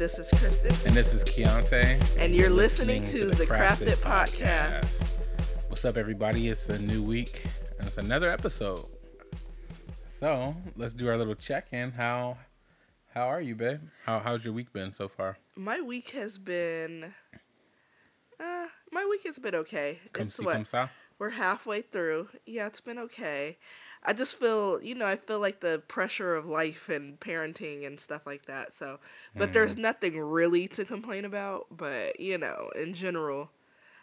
This is Kristin. And this is Keonte. And you're listening, listening to, to, the Crafted, Crafted Podcast. Podcast. What's up, everybody? It's a new week and it's another episode. So let's do our little check in. How how are you, babe? How how's your week been so far? My week has been uh my week has been okay. Come it's see, what? We're halfway through. Yeah, it's been okay. I just feel, you know, I feel like the pressure of life and parenting and stuff like that. So, but mm. there's nothing really to complain about. But you know, in general,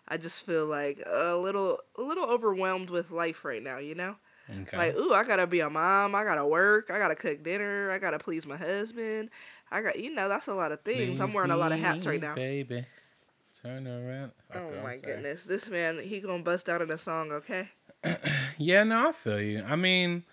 I just feel like a little, a little overwhelmed with life right now. You know, okay. like ooh, I gotta be a mom. I gotta work. I gotta cook dinner. I gotta please my husband. I got, you know, that's a lot of things. Please I'm wearing a lot of hats right now. Baby, turn around. Okay, oh my goodness, this man, he gonna bust out in a song, okay? yeah, no, I feel you. I mean,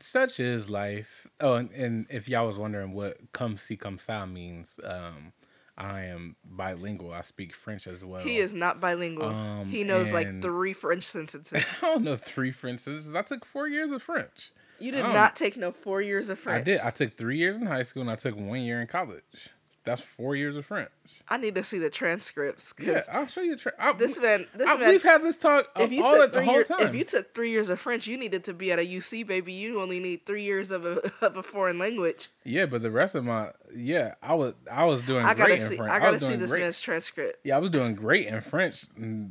such is life. Oh, and, and if y'all was wondering what "comme ci, comme ça" means, um, I am bilingual. I speak French as well. He is not bilingual. Um, he knows like three French sentences. I don't know three French sentences. I took four years of French. You did not take no four years of French. I did. I took three years in high school and I took one year in college. That's four years of French. I need to see the transcripts. Yeah, I'll show you. Tra- I, this man, this I, man. We've had this talk uh, if you all took the whole years, time. If you took three years of French, you needed to be at a UC, baby. You only need three years of a of a foreign language. Yeah, but the rest of my yeah, I was I was doing I gotta great see, in French. I gotta I see this great. man's transcript. Yeah, I was doing great in French.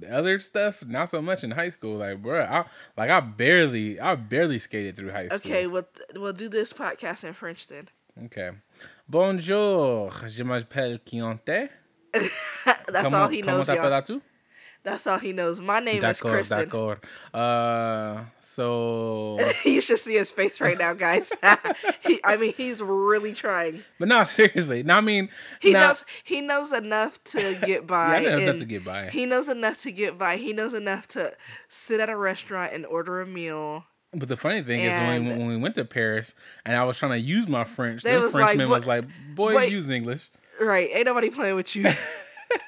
Other stuff, not so much in high school. Like, bro, I like I barely I barely skated through high school. Okay, well, we'll do this podcast in French then. Okay. Bonjour, je m'appelle Keonte. That's comment, all he knows, y'all. That's all he knows. My name is Kristin. D'accord. Uh, so you should see his face right now, guys. he, I mean, he's really trying. But no, seriously. No, I mean, he knows he knows enough to get by. yeah, enough to get by. He knows enough to get by. He knows enough to sit at a restaurant and order a meal. But the funny thing and is, when we, when we went to Paris and I was trying to use my French, the Frenchman like, was like, "Boy, boy, use English." Right. Ain't nobody playing with you.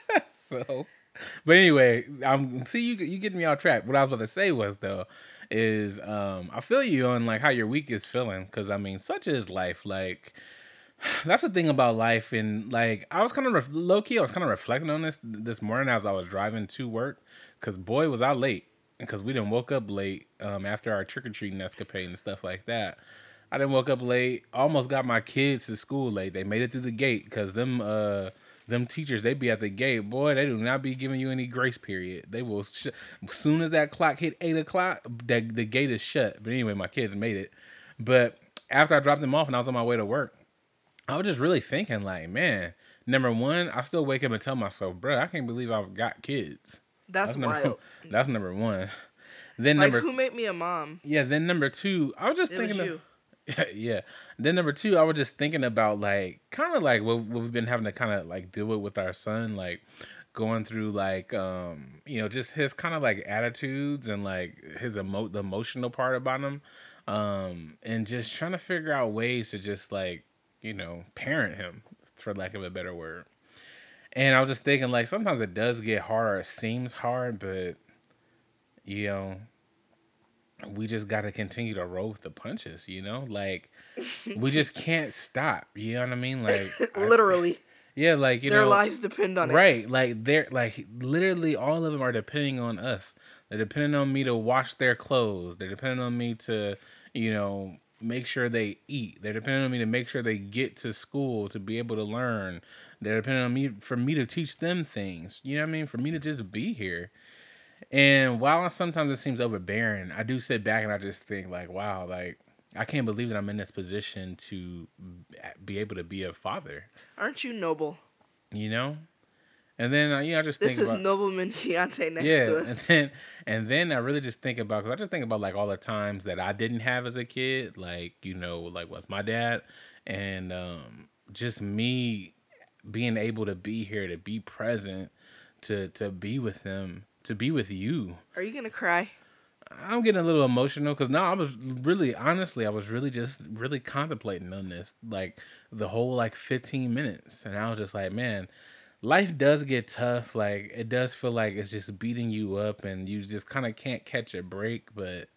so, but anyway, I'm see you you getting me off track. What I was about to say was though is um I feel you on like how your week is feeling because I mean such is life like that's the thing about life and like I was kind of ref- low key I was kind of reflecting on this this morning as I was driving to work because boy was I late because we didn't woke up late um after our trick or treating escapade and stuff like that. I didn't woke up late. Almost got my kids to school late. They made it through the gate because them uh them teachers they be at the gate. Boy, they do not be giving you any grace period. They will sh- as soon as that clock hit eight o'clock, the the gate is shut. But anyway, my kids made it. But after I dropped them off and I was on my way to work, I was just really thinking like, man, number one, I still wake up and tell myself, bro, I can't believe I've got kids. That's, that's number, wild. That's number one. Then like, number who made me a mom? Yeah. Then number two, I was just it thinking. Was yeah. Then number two, I was just thinking about like kind of like what, what we've been having to kind of like deal with with our son, like going through like um you know just his kind of like attitudes and like his emo the emotional part about him, um and just trying to figure out ways to just like you know parent him for lack of a better word. And I was just thinking like sometimes it does get hard or it seems hard, but you know we just got to continue to roll with the punches, you know? Like we just can't stop, you know what I mean? Like literally. I, yeah, like you their know, lives depend on it. Right, like they're like literally all of them are depending on us. They're depending on me to wash their clothes. They're depending on me to, you know, make sure they eat. They're depending on me to make sure they get to school to be able to learn. They're depending on me for me to teach them things. You know what I mean? For me to just be here. And while sometimes it seems overbearing, I do sit back and I just think like, wow, like I can't believe that I'm in this position to be able to be a father. Aren't you noble? You know, and then uh, you know, I just this is about, nobleman Keonte next yeah, to us. and then and then I really just think about because I just think about like all the times that I didn't have as a kid, like you know, like with my dad, and um, just me being able to be here, to be present, to to be with them to be with you. Are you gonna cry? I'm getting a little emotional because now I was really, honestly, I was really just really contemplating on this, like the whole like 15 minutes, and I was just like, man, life does get tough. Like it does feel like it's just beating you up, and you just kind of can't catch a break. But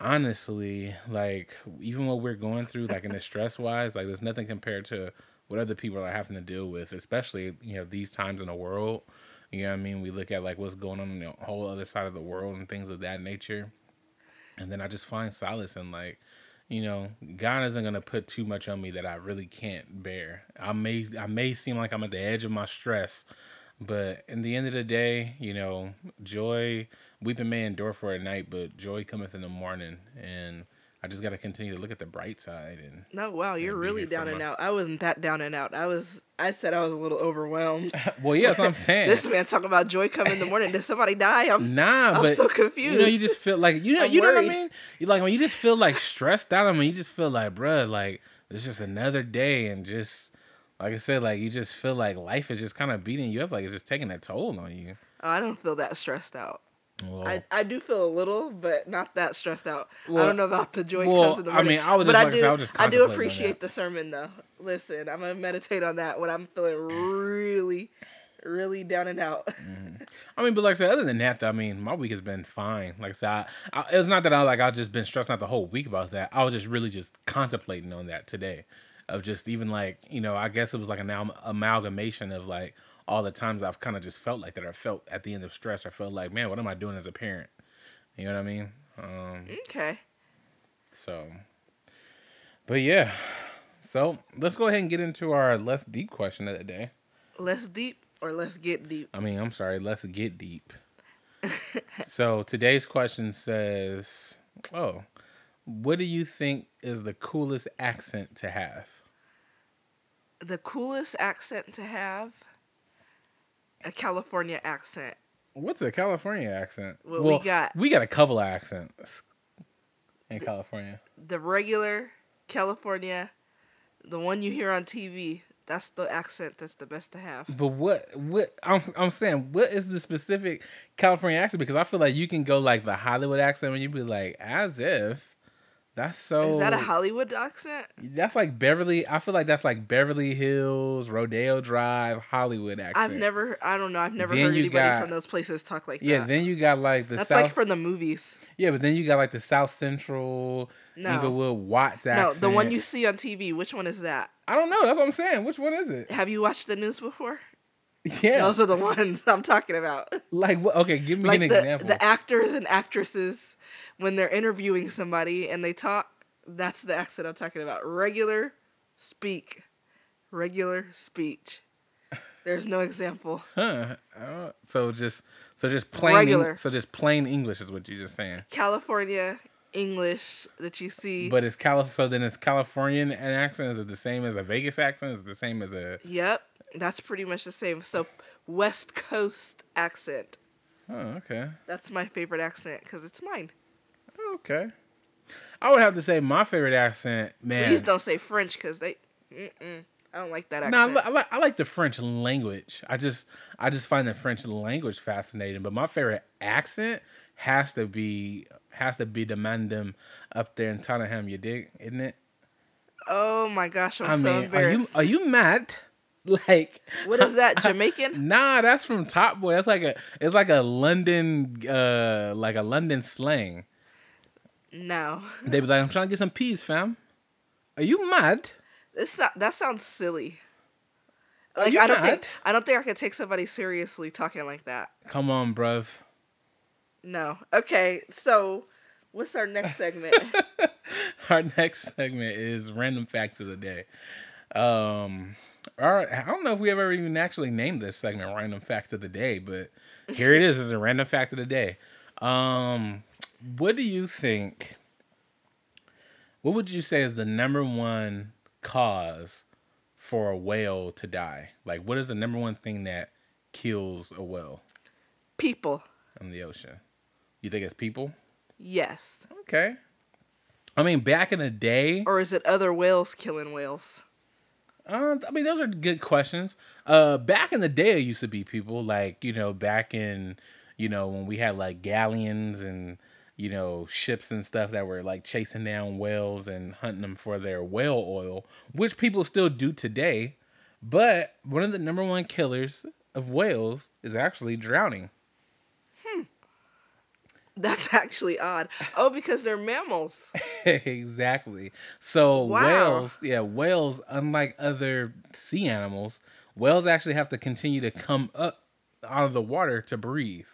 honestly, like even what we're going through, like in the stress wise, like there's nothing compared to what other people are having to deal with, especially you know these times in the world. You know what I mean? We look at like what's going on in the whole other side of the world and things of that nature. And then I just find solace in like, you know, God isn't gonna put too much on me that I really can't bear. I may I may seem like I'm at the edge of my stress, but in the end of the day, you know, joy weeping may endure for a night, but joy cometh in the morning. And I just got to continue to look at the bright side. And no, wow, you're really down and my... out. I wasn't that down and out. I was. I said I was a little overwhelmed. well, yeah, that's what I'm saying. this man talking about joy coming in the morning. Did somebody die? I'm nah, I'm but so confused. You know, you just feel like you know, I'm you know worried. what I mean. You like when you just feel like stressed out. I mean, you just feel like, bruh, like it's just another day, and just like I said, like you just feel like life is just kind of beating you up, like it's just taking a toll on you. Oh, I don't feel that stressed out. Well, I, I do feel a little, but not that stressed out. Well, I don't know about the joy well, comes in the morning. I mean, I was just, but like I do, I, was I do appreciate the sermon though. Listen, I'm gonna meditate on that when I'm feeling really, really down and out. mm-hmm. I mean, but like I said, other than that, though, I mean, my week has been fine. Like I said, I, I, it's not that I like I've just been stressed out the whole week about that. I was just really just contemplating on that today, of just even like you know, I guess it was like an amalgamation of like all the times I've kind of just felt like that. I felt at the end of stress. I felt like, man, what am I doing as a parent? You know what I mean? Um, okay. So, but yeah. So let's go ahead and get into our less deep question of the day. Less deep or let's get deep? I mean, I'm sorry, let's get deep. so today's question says, Oh, what do you think is the coolest accent to have? The coolest accent to have? A California accent. What's a California accent? Well, well we got we got a couple of accents in California. The regular California, the one you hear on TV. That's the accent that's the best to have. But what what I'm I'm saying, what is the specific California accent? Because I feel like you can go like the Hollywood accent when you be like as if that's so. Is that a Hollywood accent? That's like Beverly. I feel like that's like Beverly Hills, Rodeo Drive, Hollywood accent. I've never. I don't know. I've never then heard anybody got, from those places talk like yeah, that. Yeah. Then you got like the. That's South, like from the movies. Yeah, but then you got like the South Central. No. Inglewood Watts accent. No, the one you see on TV. Which one is that? I don't know. That's what I'm saying. Which one is it? Have you watched the news before? Yeah, those are the ones I'm talking about. Like what? Okay, give me like an the, example. The actors and actresses when they're interviewing somebody and they talk that's the accent I'm talking about. Regular speak. Regular speech. There's no example. Huh. Uh, so just so just plain regular. Eng- so just plain English is what you're just saying. California English that you see. But it's Calif so then it's Californian an accent is it the same as a Vegas accent? Is it the same as a Yep. That's pretty much the same. So West Coast accent. Oh, okay. That's my favorite accent because it's mine. Okay. I would have to say my favorite accent, man. Please don't say French because they. Mm-mm. I don't like that accent. No, I, like I like the French language. I just I just find the French language fascinating. But my favorite accent has to be has to be the Mandem up there in Tottenham. You dig, isn't it? Oh my gosh, I'm I so mean, embarrassed. Are you are you mad? Like what is that Jamaican? nah, that's from Top Boy. That's like a it's like a London uh like a London slang. No. They be like, I'm trying to get some peas, fam. Are you mad? This that sounds silly. Like I don't mad? think I don't think I could take somebody seriously talking like that. Come on, bruv. No. Okay, so what's our next segment? our next segment is random facts of the day. Um all right, I don't know if we ever even actually named this segment random facts of the day, but here it is. It's a random fact of the day. Um what do you think? What would you say is the number one cause for a whale to die? Like, what is the number one thing that kills a whale? People. In the ocean. You think it's people? Yes. Okay. I mean, back in the day. Or is it other whales killing whales? Uh, I mean, those are good questions. Uh, back in the day, it used to be people like you know, back in you know when we had like galleons and you know, ships and stuff that were like chasing down whales and hunting them for their whale oil, which people still do today. But one of the number one killers of whales is actually drowning. Hmm. That's actually odd. Oh, because they're mammals. exactly. So Wow. whales, yeah, whales, unlike other sea animals, whales actually have to continue to come up out of the water to breathe.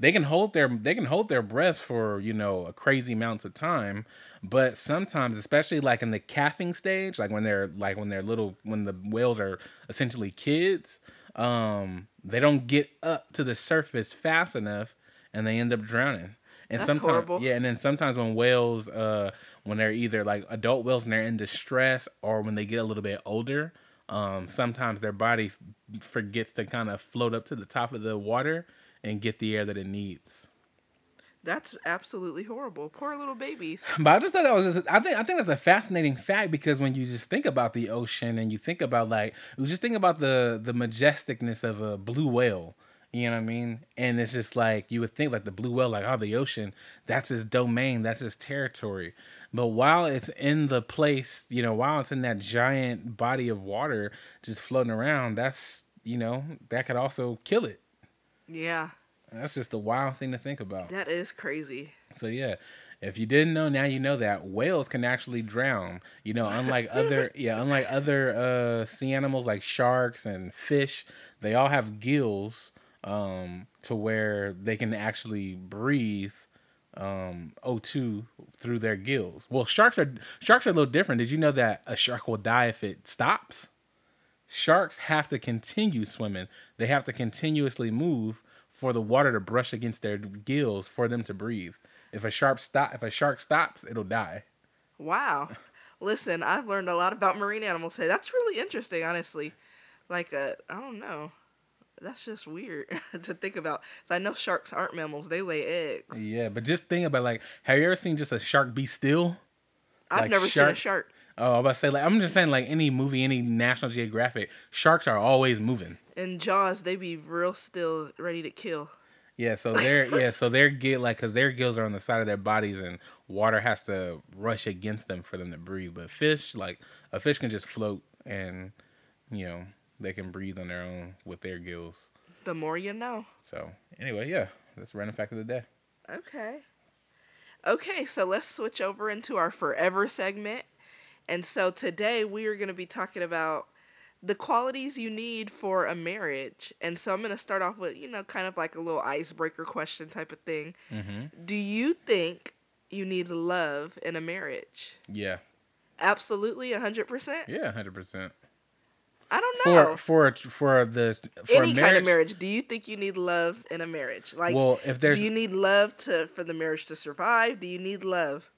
They can hold their they can hold their breath for you know a crazy amounts of time, but sometimes, especially like in the calving stage, like when they're like when they're little, when the whales are essentially kids, um, they don't get up to the surface fast enough, and they end up drowning. And That's sometimes, horrible. yeah, and then sometimes when whales, uh, when they're either like adult whales and they're in distress, or when they get a little bit older, um, sometimes their body f- forgets to kind of float up to the top of the water and get the air that it needs. That's absolutely horrible. Poor little babies. But I just thought that was just I think I think that's a fascinating fact because when you just think about the ocean and you think about like you just think about the the majesticness of a blue whale. You know what I mean? And it's just like you would think like the blue whale, like oh the ocean, that's his domain, that's his territory. But while it's in the place, you know, while it's in that giant body of water just floating around, that's you know, that could also kill it. Yeah, That's just a wild thing to think about. that is crazy. So yeah, if you didn't know, now you know that whales can actually drown. You know, unlike other yeah, unlike other uh, sea animals like sharks and fish, they all have gills um, to where they can actually breathe um, O2 through their gills. Well, sharks are sharks are a little different. Did you know that a shark will die if it stops? Sharks have to continue swimming. They have to continuously move for the water to brush against their gills for them to breathe. If a shark stop, if a shark stops, it'll die. Wow. Listen, I've learned a lot about marine animals today. That's really interesting, honestly. Like, uh, I don't know. That's just weird to think about. So I know sharks aren't mammals; they lay eggs. Yeah, but just think about like, have you ever seen just a shark be still? I've like never seen a shark. Oh, I'm about to say like I'm just saying like any movie, any National Geographic, sharks are always moving. In Jaws, they be real still, ready to kill. Yeah, so they're yeah, so their gill like because their gills are on the side of their bodies and water has to rush against them for them to breathe. But fish, like a fish, can just float and you know they can breathe on their own with their gills. The more you know. So anyway, yeah, that's random fact of the day. Okay. Okay, so let's switch over into our forever segment. And so today we are going to be talking about the qualities you need for a marriage. And so I'm going to start off with, you know, kind of like a little icebreaker question type of thing. Mm-hmm. Do you think you need love in a marriage? Yeah, Absolutely, 100%? yeah, hundred percent. I don't know. For for for the for Any a kind of marriage, do you think you need love in a marriage? Like, Well, if there's do you need love to for the marriage to survive? Do you need love?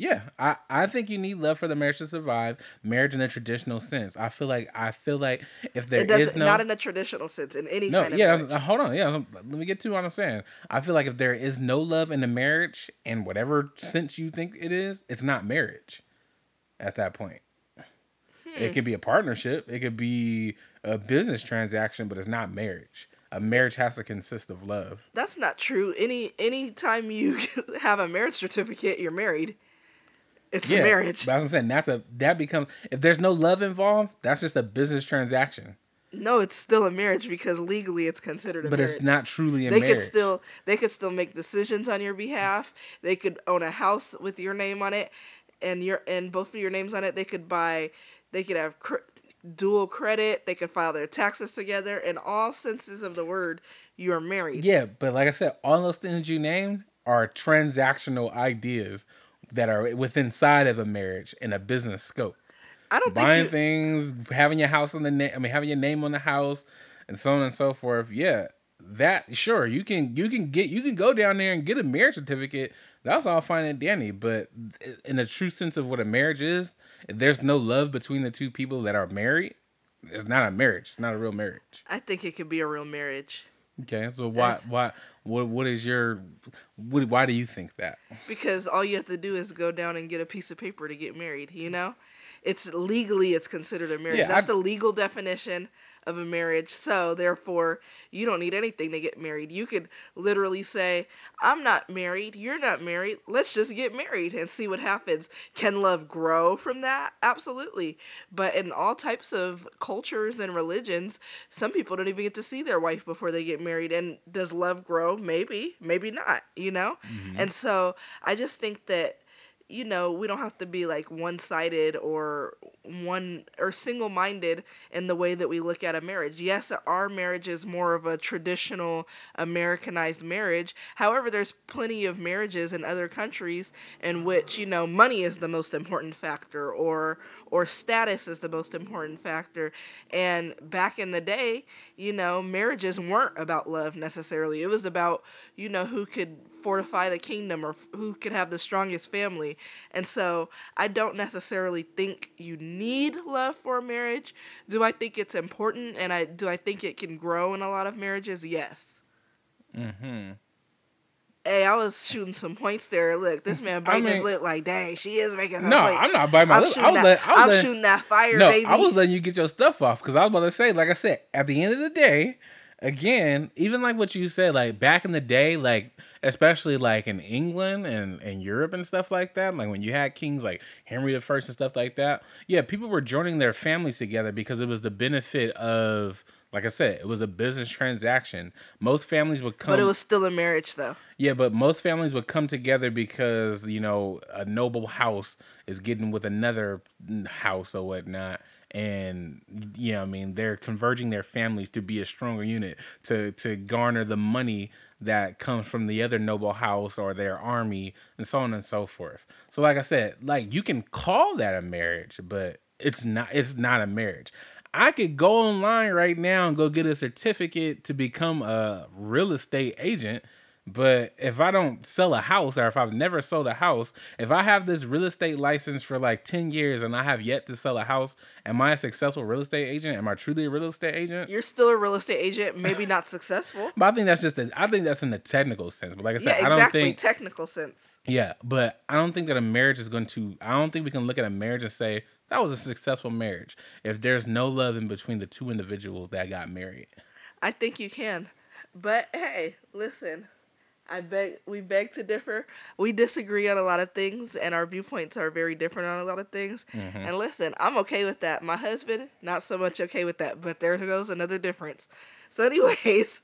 Yeah, I, I think you need love for the marriage to survive. Marriage in a traditional sense. I feel like I feel like if there it is no not in a traditional sense in any no kind of yeah uh, hold on yeah let me get to what I'm saying. I feel like if there is no love in the marriage in whatever sense you think it is, it's not marriage. At that point, Hmm. it could be a partnership. It could be a business transaction, but it's not marriage. A marriage has to consist of love. That's not true. Any any time you have a marriage certificate, you're married. It's a marriage. But I'm saying, that's a that becomes if there's no love involved, that's just a business transaction. No, it's still a marriage because legally it's considered a But marriage. it's not truly a they marriage. They could still they could still make decisions on your behalf. They could own a house with your name on it, and your and both of your names on it. They could buy. They could have cr- dual credit. They could file their taxes together. In all senses of the word, you are married. Yeah, but like I said, all those things you named are transactional ideas that are within side of a marriage in a business scope. I don't Buying think you, things, having your house on the name, I mean, having your name on the house, and so on and so forth. Yeah, that sure you can you can get you can go down there and get a marriage certificate. That's all fine and dandy, but in the true sense of what a marriage is, if there's no love between the two people that are married, it's not a marriage. It's not a real marriage. I think it could be a real marriage. Okay, so why That's- why what what is your what, why do you think that? because all you have to do is go down and get a piece of paper to get married you know it's legally it's considered a marriage Yeah, that's I- the legal definition of a marriage. So, therefore, you don't need anything to get married. You could literally say, I'm not married. You're not married. Let's just get married and see what happens. Can love grow from that? Absolutely. But in all types of cultures and religions, some people don't even get to see their wife before they get married. And does love grow? Maybe, maybe not, you know? Mm-hmm. And so I just think that you know, we don't have to be like one sided or one or single minded in the way that we look at a marriage. Yes, our marriage is more of a traditional Americanized marriage. However, there's plenty of marriages in other countries in which, you know, money is the most important factor or or status is the most important factor. And back in the day, you know, marriages weren't about love necessarily. It was about, you know, who could fortify the kingdom or who can have the strongest family. And so I don't necessarily think you need love for a marriage. Do I think it's important and I do I think it can grow in a lot of marriages? Yes. Mhm. Hey, I was shooting some points there. Look, this man biting I mean, his lip like, dang, she is making No. I'm not biting my I'm lip. I was, that, let, I was I'm let, shooting that fire, no, baby. I was letting you get your stuff off because I was about to say, like I said, at the end of the day, again, even like what you said, like back in the day, like especially like in England and, and Europe and stuff like that, like when you had kings like Henry the First and stuff like that, yeah, people were joining their families together because it was the benefit of like I said, it was a business transaction. Most families would come But it was still a marriage though. Yeah, but most families would come together because, you know, a noble house is getting with another house or whatnot and you know, I mean, they're converging their families to be a stronger unit to to garner the money that comes from the other noble house or their army and so on and so forth. So like I said, like you can call that a marriage, but it's not it's not a marriage. I could go online right now and go get a certificate to become a real estate agent but if I don't sell a house or if I've never sold a house, if I have this real estate license for like 10 years and I have yet to sell a house, am I a successful real estate agent? Am I truly a real estate agent? You're still a real estate agent, maybe not successful. but I think that's just a, I think that's in the technical sense. But like I said, yeah, exactly, I don't think technical sense. Yeah, but I don't think that a marriage is going to I don't think we can look at a marriage and say that was a successful marriage if there's no love in between the two individuals that got married. I think you can. But hey, listen, I beg we beg to differ. We disagree on a lot of things and our viewpoints are very different on a lot of things. Mm-hmm. And listen, I'm okay with that. My husband, not so much okay with that, but there goes another difference. So anyways,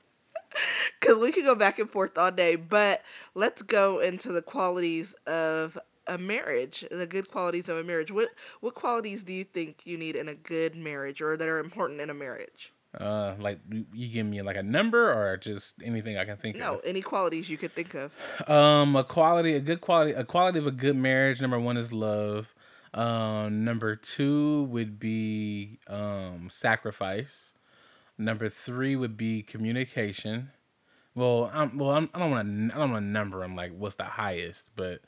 cuz we could go back and forth all day, but let's go into the qualities of a marriage, the good qualities of a marriage. What what qualities do you think you need in a good marriage or that are important in a marriage? Uh, like you give me like a number or just anything I can think no, of. No, any qualities you could think of. Um, a quality, a good quality, a quality of a good marriage. Number one is love. Um, number two would be um sacrifice. Number three would be communication. Well, I'm well. I'm, I don't want to. I don't want to number them like what's the highest, but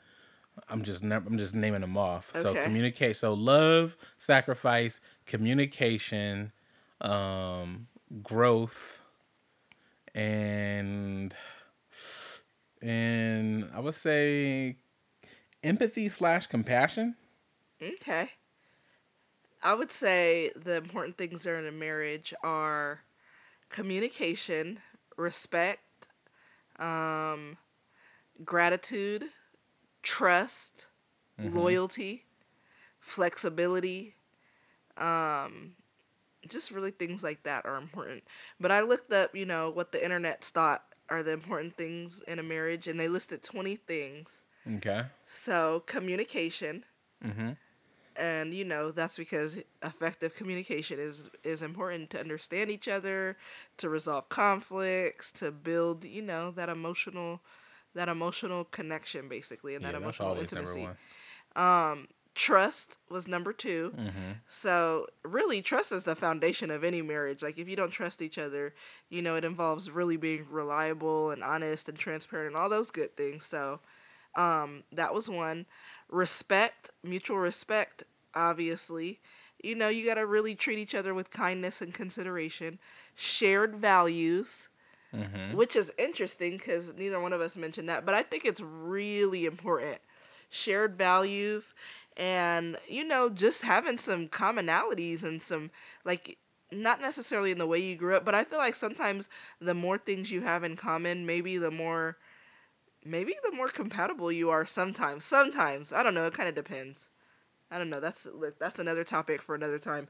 I'm just I'm just naming them off. Okay. So communicate. So love, sacrifice, communication, um, growth, and and I would say empathy slash compassion. Okay. I would say the important things that are in a marriage are communication, respect, um, gratitude, trust, mm-hmm. loyalty, flexibility, um, just really things like that are important. But I looked up, you know, what the internet thought are the important things in a marriage, and they listed 20 things. Okay. So, communication. Mm-hmm. And, you know, that's because effective communication is, is important to understand each other, to resolve conflicts, to build, you know, that emotional that emotional connection basically and yeah, that emotional intimacy. Um, trust was number 2 mm-hmm. So really, trust is the foundation of any marriage. Like if you don't trust each other, you know it involves really being reliable and honest and transparent and all those good things. So um, that was one. Respect, mutual respect, obviously. You know you got to really treat each other with kindness and consideration. Shared values. Mm-hmm. Which is interesting because neither one of us mentioned that, but I think it's really important shared values and you know just having some commonalities and some like not necessarily in the way you grew up, but I feel like sometimes the more things you have in common, maybe the more maybe the more compatible you are sometimes. Sometimes. I don't know, it kind of depends. I don't know. That's that's another topic for another time.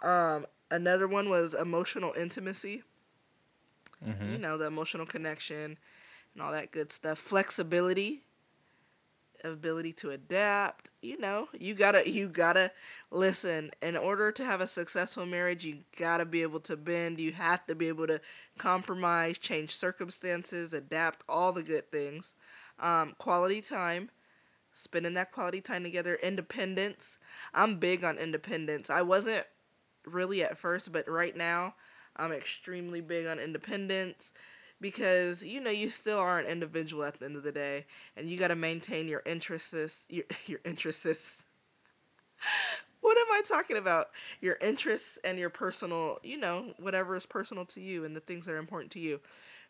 Um another one was emotional intimacy. Mm-hmm. You know, the emotional connection and all that good stuff. Flexibility ability to adapt you know you gotta you gotta listen. In order to have a successful marriage you gotta be able to bend. You have to be able to compromise change circumstances adapt all the good things. Um, quality time spending that quality time together independence. I'm big on independence. I wasn't really at first but right now i'm extremely big on independence because you know you still are an individual at the end of the day and you got to maintain your interests your, your interests. What am i talking about? Your interests and your personal you know whatever is personal to you and the things that are important to you.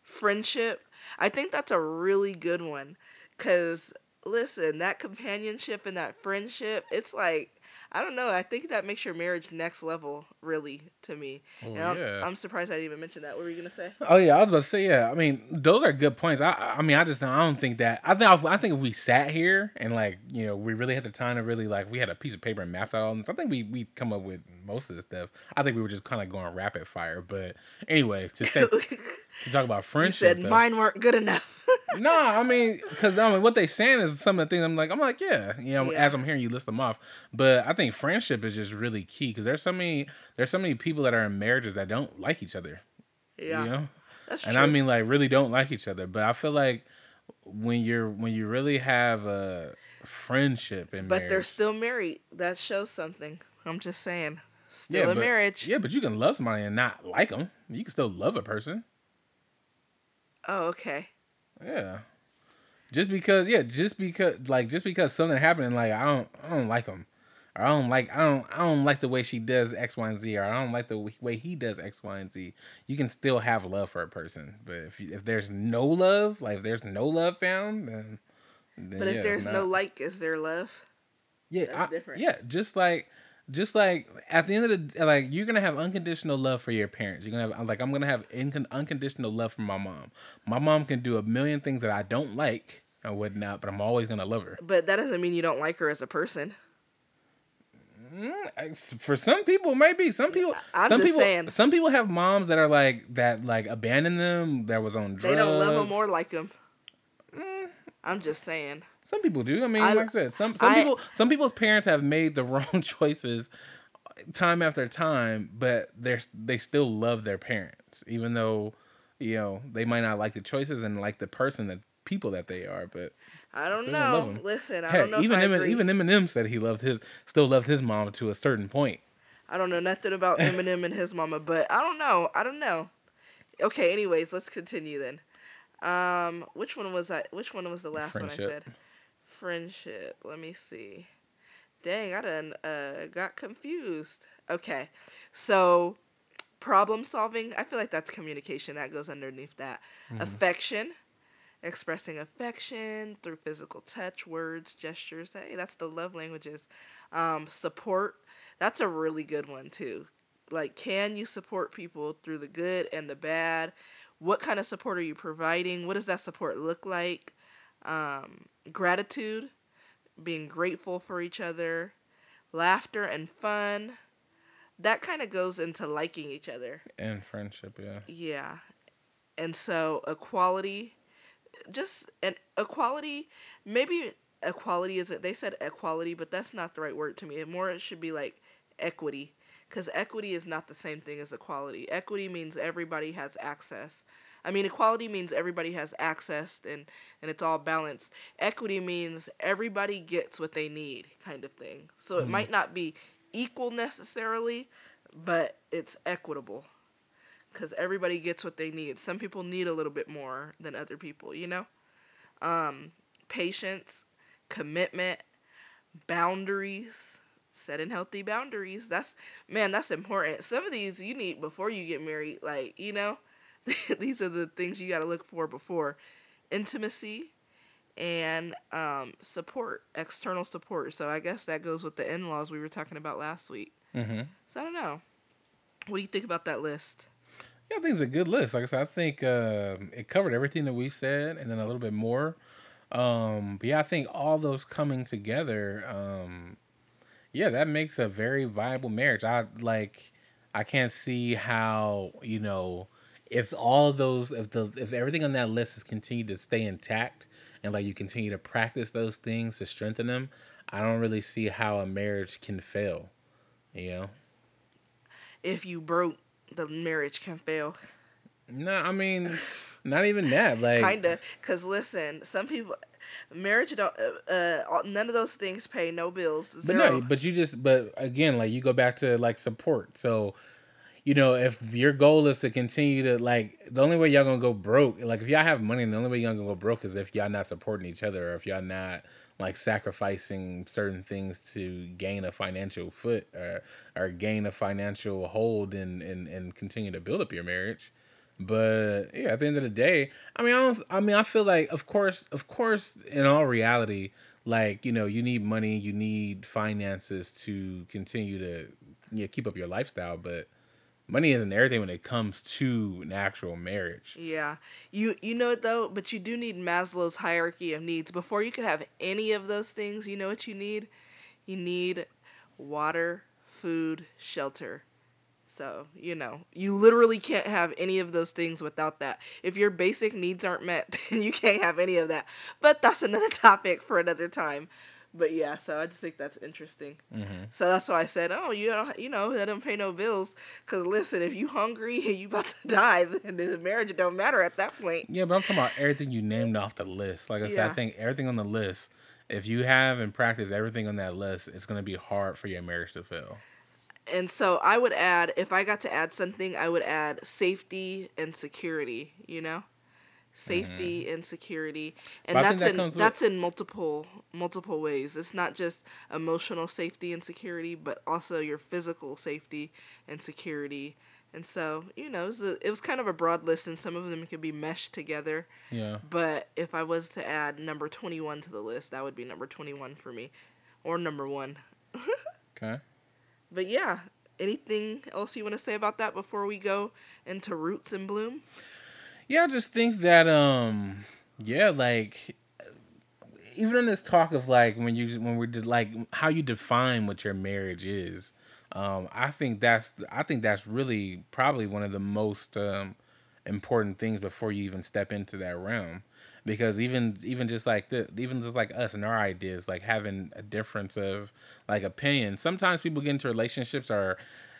Friendship i think that's a really good one because listen that companionship and that friendship it's like I don't know. I think that makes your marriage next level, really, to me. Oh, and I'm, yeah. I'm surprised I didn't even mention that. What were you gonna say? Oh yeah, I was about to say yeah. I mean, those are good points. I I mean, I just I don't think that. I think I think if we sat here and like you know we really had the time to really like we had a piece of paper and mapped out all this. I think we we come up with most of the stuff. I think we were just kind of going rapid fire. But anyway, to set to talk about friendship. You said mine weren't good enough. no, I mean, because I mean, what they saying is some of the things I'm like, I'm like, yeah, you know, yeah. as I'm hearing you list them off. But I think friendship is just really key because there's so many, there's so many people that are in marriages that don't like each other. Yeah, you know, That's and true. I mean, like, really don't like each other. But I feel like when you're when you really have a friendship in but marriage, they're still married. That shows something. I'm just saying, still yeah, a marriage. Yeah, but you can love somebody and not like them. You can still love a person. Oh, okay. Yeah. Just because, yeah, just because, like, just because something happened, like, I don't, I don't like him, or I don't like, I don't, I don't like the way she does X, Y, and Z, or I don't like the way he does X, Y, and Z. You can still have love for a person, but if you, if there's no love, like, if there's no love found, then. then but if yeah, there's no like, is there love? Yeah, I, yeah, just like just like at the end of the like you're gonna have unconditional love for your parents. You're gonna have like i'm gonna have unconditional love for my mom. My mom can do a million things that i don't like and whatnot but i'm always gonna love her. But that doesn't mean you don't like her as a person. Mm, for some people maybe some people I'm some people saying. some people have moms that are like that like abandon them that was on drugs they don't love them or like them mm. i'm just saying some people do. I mean, I, like I said, some some I, people some people's parents have made the wrong choices time after time, but they're they still love their parents, even though you know they might not like the choices and like the person that people that they are. But I don't know. Listen, I don't know. Even Eminem, even Eminem said he loved his still loved his mom to a certain point. I don't know nothing about Eminem and his mama, but I don't know. I don't know. Okay, anyways, let's continue then. Um, which one was I? Which one was the last Friendship. one I said? Friendship. Let me see. Dang, I done uh, got confused. Okay, so problem solving. I feel like that's communication. That goes underneath that. Mm-hmm. Affection, expressing affection through physical touch, words, gestures. Hey, that's the love languages. Um, support. That's a really good one too. Like, can you support people through the good and the bad? What kind of support are you providing? What does that support look like? um, gratitude, being grateful for each other, laughter and fun. That kind of goes into liking each other. And friendship, yeah. Yeah. And so equality, just an equality, maybe equality is it they said equality, but that's not the right word to me. More it should be like equity because equity is not the same thing as equality. Equity means everybody has access. I mean, equality means everybody has access and, and it's all balanced. Equity means everybody gets what they need, kind of thing. So mm. it might not be equal necessarily, but it's equitable because everybody gets what they need. Some people need a little bit more than other people, you know? Um, patience, commitment, boundaries, setting healthy boundaries. That's, man, that's important. Some of these you need before you get married, like, you know? these are the things you got to look for before intimacy and um, support, external support. So I guess that goes with the in laws we were talking about last week. Mm-hmm. So I don't know. What do you think about that list? Yeah, I think it's a good list. Like I said, I think uh, it covered everything that we said and then a little bit more. Um, but yeah, I think all those coming together, um, yeah, that makes a very viable marriage. I like, I can't see how you know if all of those if the if everything on that list is continued to stay intact and like you continue to practice those things to strengthen them, I don't really see how a marriage can fail. You know. If you broke, the marriage can fail. No, I mean, not even that. Like, kinda, cause listen, some people, marriage don't. Uh, uh, none of those things pay no bills. Zero. But no, but you just. But again, like you go back to like support. So, you know, if your goal is to continue to like, the only way y'all gonna go broke, like if y'all have money, the only way y'all gonna go broke is if y'all not supporting each other, or if y'all not like sacrificing certain things to gain a financial foot or or gain a financial hold and and and continue to build up your marriage. But yeah, at the end of the day, I mean, I don't. I mean, I feel like, of course, of course, in all reality, like you know, you need money, you need finances to continue to yeah keep up your lifestyle. But money isn't everything when it comes to an actual marriage. Yeah, you you know it though, but you do need Maslow's hierarchy of needs before you can have any of those things. You know what you need? You need water, food, shelter. So, you know, you literally can't have any of those things without that. If your basic needs aren't met, then you can't have any of that. But that's another topic for another time. But yeah, so I just think that's interesting. Mm-hmm. So that's why I said, oh, you know, you know, that don't pay no bills. Cause listen, if you hungry and you about to die, then the marriage don't matter at that point. Yeah, but I'm talking about everything you named off the list. Like I yeah. said, I think everything on the list, if you have and practice everything on that list, it's gonna be hard for your marriage to fail and so I would add if I got to add something, I would add safety and security. You know, safety mm. and security, and but that's that in that's with... in multiple multiple ways. It's not just emotional safety and security, but also your physical safety and security. And so, you know, it was, a, it was kind of a broad list, and some of them could be meshed together. Yeah. But if I was to add number 21 to the list, that would be number 21 for me, or number one. okay but yeah, anything else you want to say about that before we go into roots and bloom? Yeah, I just think that um yeah, like even in this talk of like when you when we're just like how you define what your marriage is, um, I think that's I think that's really probably one of the most um, important things before you even step into that realm. Because even even just like the even just like us and our ideas like having a difference of like opinion sometimes people get into relationships are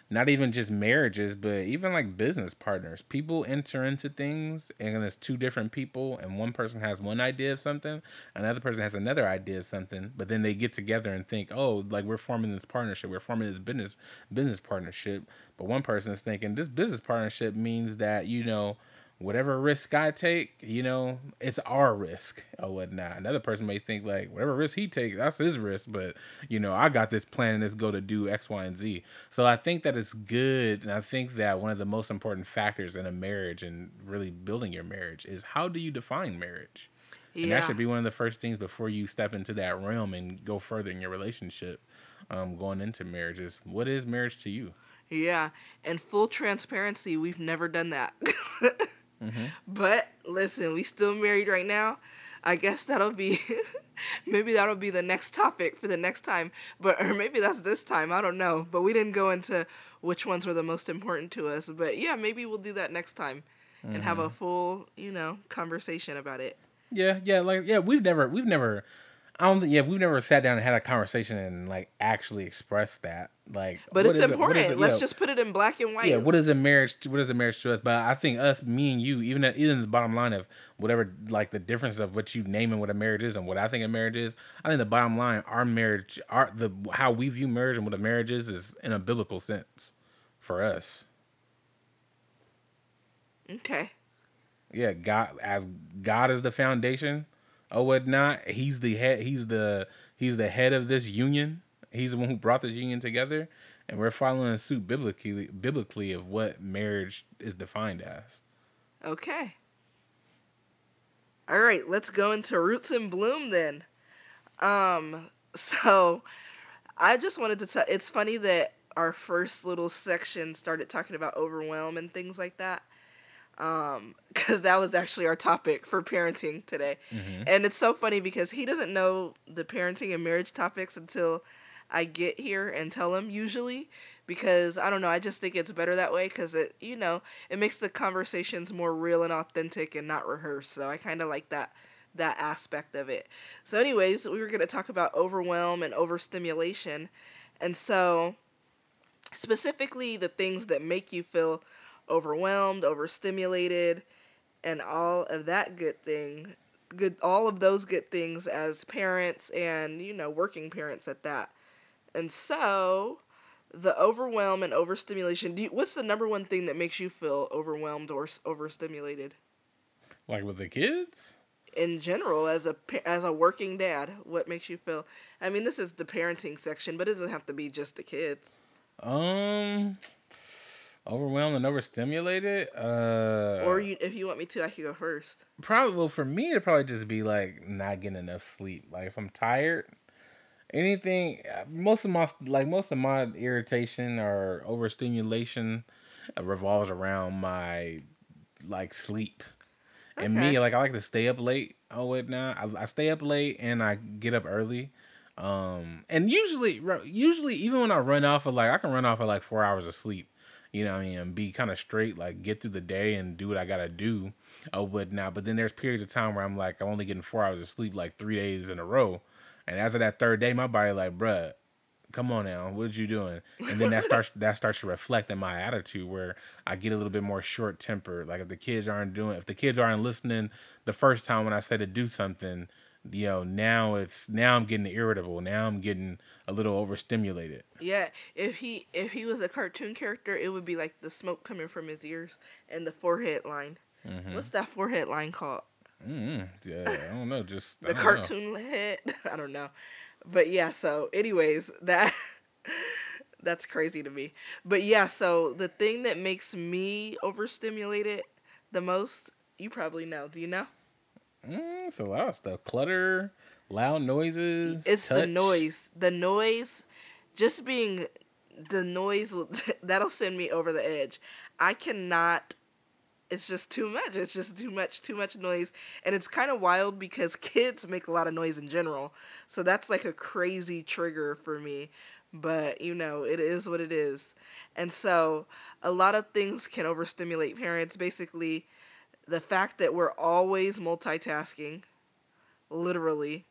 not even just marriages but even like business partners. People enter into things and it's two different people and one person has one idea of something another person has another idea of something but then they get together and think oh like we're forming this partnership. We're forming this business business partnership. But one person is thinking this business partnership means that you know whatever risk I take, you know, it's our risk or whatnot. Another person may think like whatever risk he takes, that's his risk, but you know, I got this plan and this go to do X, Y, and Z. So I think that it's good, and I think that one of the most important factors in a marriage and really building your marriage is how do you define marriage. Yeah. And that should be one of the first things before you step into that realm and go further in your relationship, um, going into marriages. What is marriage to you? Yeah, and full transparency, we've never done that. Mm-hmm. But listen, we still married right now. I guess that'll be maybe that'll be the next topic for the next time. But or maybe that's this time. I don't know. But we didn't go into which ones were the most important to us. But yeah, maybe we'll do that next time mm-hmm. and have a mm-hmm. full, you know, conversation about it. Yeah, yeah, like yeah, we've never we've never I don't. Yeah, we've never sat down and had a conversation and like actually expressed that. Like, but it's important. It, it, Let's just put it in black and white. Yeah, what is a marriage? What is a marriage to us? But I think us, me and you, even at, even the bottom line of whatever, like the difference of what you naming what a marriage is and what I think a marriage is. I think the bottom line, our marriage, our the how we view marriage and what a marriage is, is in a biblical sense, for us. Okay. Yeah, God as God is the foundation or whatnot. He's the head. He's the he's the head of this union. He's the one who brought this union together, and we're following suit biblically biblically of what marriage is defined as. Okay. All right, let's go into roots and bloom then. Um, so I just wanted to tell. It's funny that our first little section started talking about overwhelm and things like that. Um, because that was actually our topic for parenting today. Mm-hmm. And it's so funny because he doesn't know the parenting and marriage topics until I get here and tell him usually because I don't know, I just think it's better that way cuz it, you know, it makes the conversations more real and authentic and not rehearsed. So I kind of like that that aspect of it. So anyways, we were going to talk about overwhelm and overstimulation. And so specifically the things that make you feel overwhelmed, overstimulated, and all of that good thing, good all of those good things as parents and, you know, working parents at that. And so, the overwhelm and overstimulation, do you, what's the number one thing that makes you feel overwhelmed or overstimulated? Like with the kids? in general as a as a working dad what makes you feel i mean this is the parenting section but it doesn't have to be just the kids um overwhelmed and overstimulated. Uh, or you, if you want me to, I could go first. Probably. Well, for me, it'd probably just be like not getting enough sleep. Like if I'm tired, anything. Most of my like most of my irritation or overstimulation uh, revolves around my like sleep. Okay. And me, like I like to stay up late. Oh wait, now I, I stay up late and I get up early. Um, and usually, usually even when I run off of like I can run off of like four hours of sleep you know what I mean, and be kind of straight, like get through the day and do what I gotta do oh, or whatnot. But then there's periods of time where I'm like, I'm only getting four hours of sleep like three days in a row. And after that third day, my body like, bruh, come on now, what you doing? And then that starts that starts to reflect in my attitude where I get a little bit more short tempered. Like if the kids aren't doing, if the kids aren't listening the first time when I say to do something, you know, now it's now I'm getting irritable. Now I'm getting a little overstimulated. Yeah, if he if he was a cartoon character, it would be like the smoke coming from his ears and the forehead line. Mm-hmm. What's that forehead line called? Mm-hmm. Yeah, I don't know. Just the cartoon know. head. I don't know, but yeah. So, anyways, that that's crazy to me. But yeah, so the thing that makes me overstimulated the most, you probably know. Do you know? Mm, it's a lot of stuff. Clutter, loud noises. It's touch. the noise. The noise, just being the noise that'll send me over the edge. I cannot. It's just too much. It's just too much, too much noise. And it's kind of wild because kids make a lot of noise in general. So that's like a crazy trigger for me. But, you know, it is what it is. And so a lot of things can overstimulate parents. Basically, the fact that we're always multitasking, literally,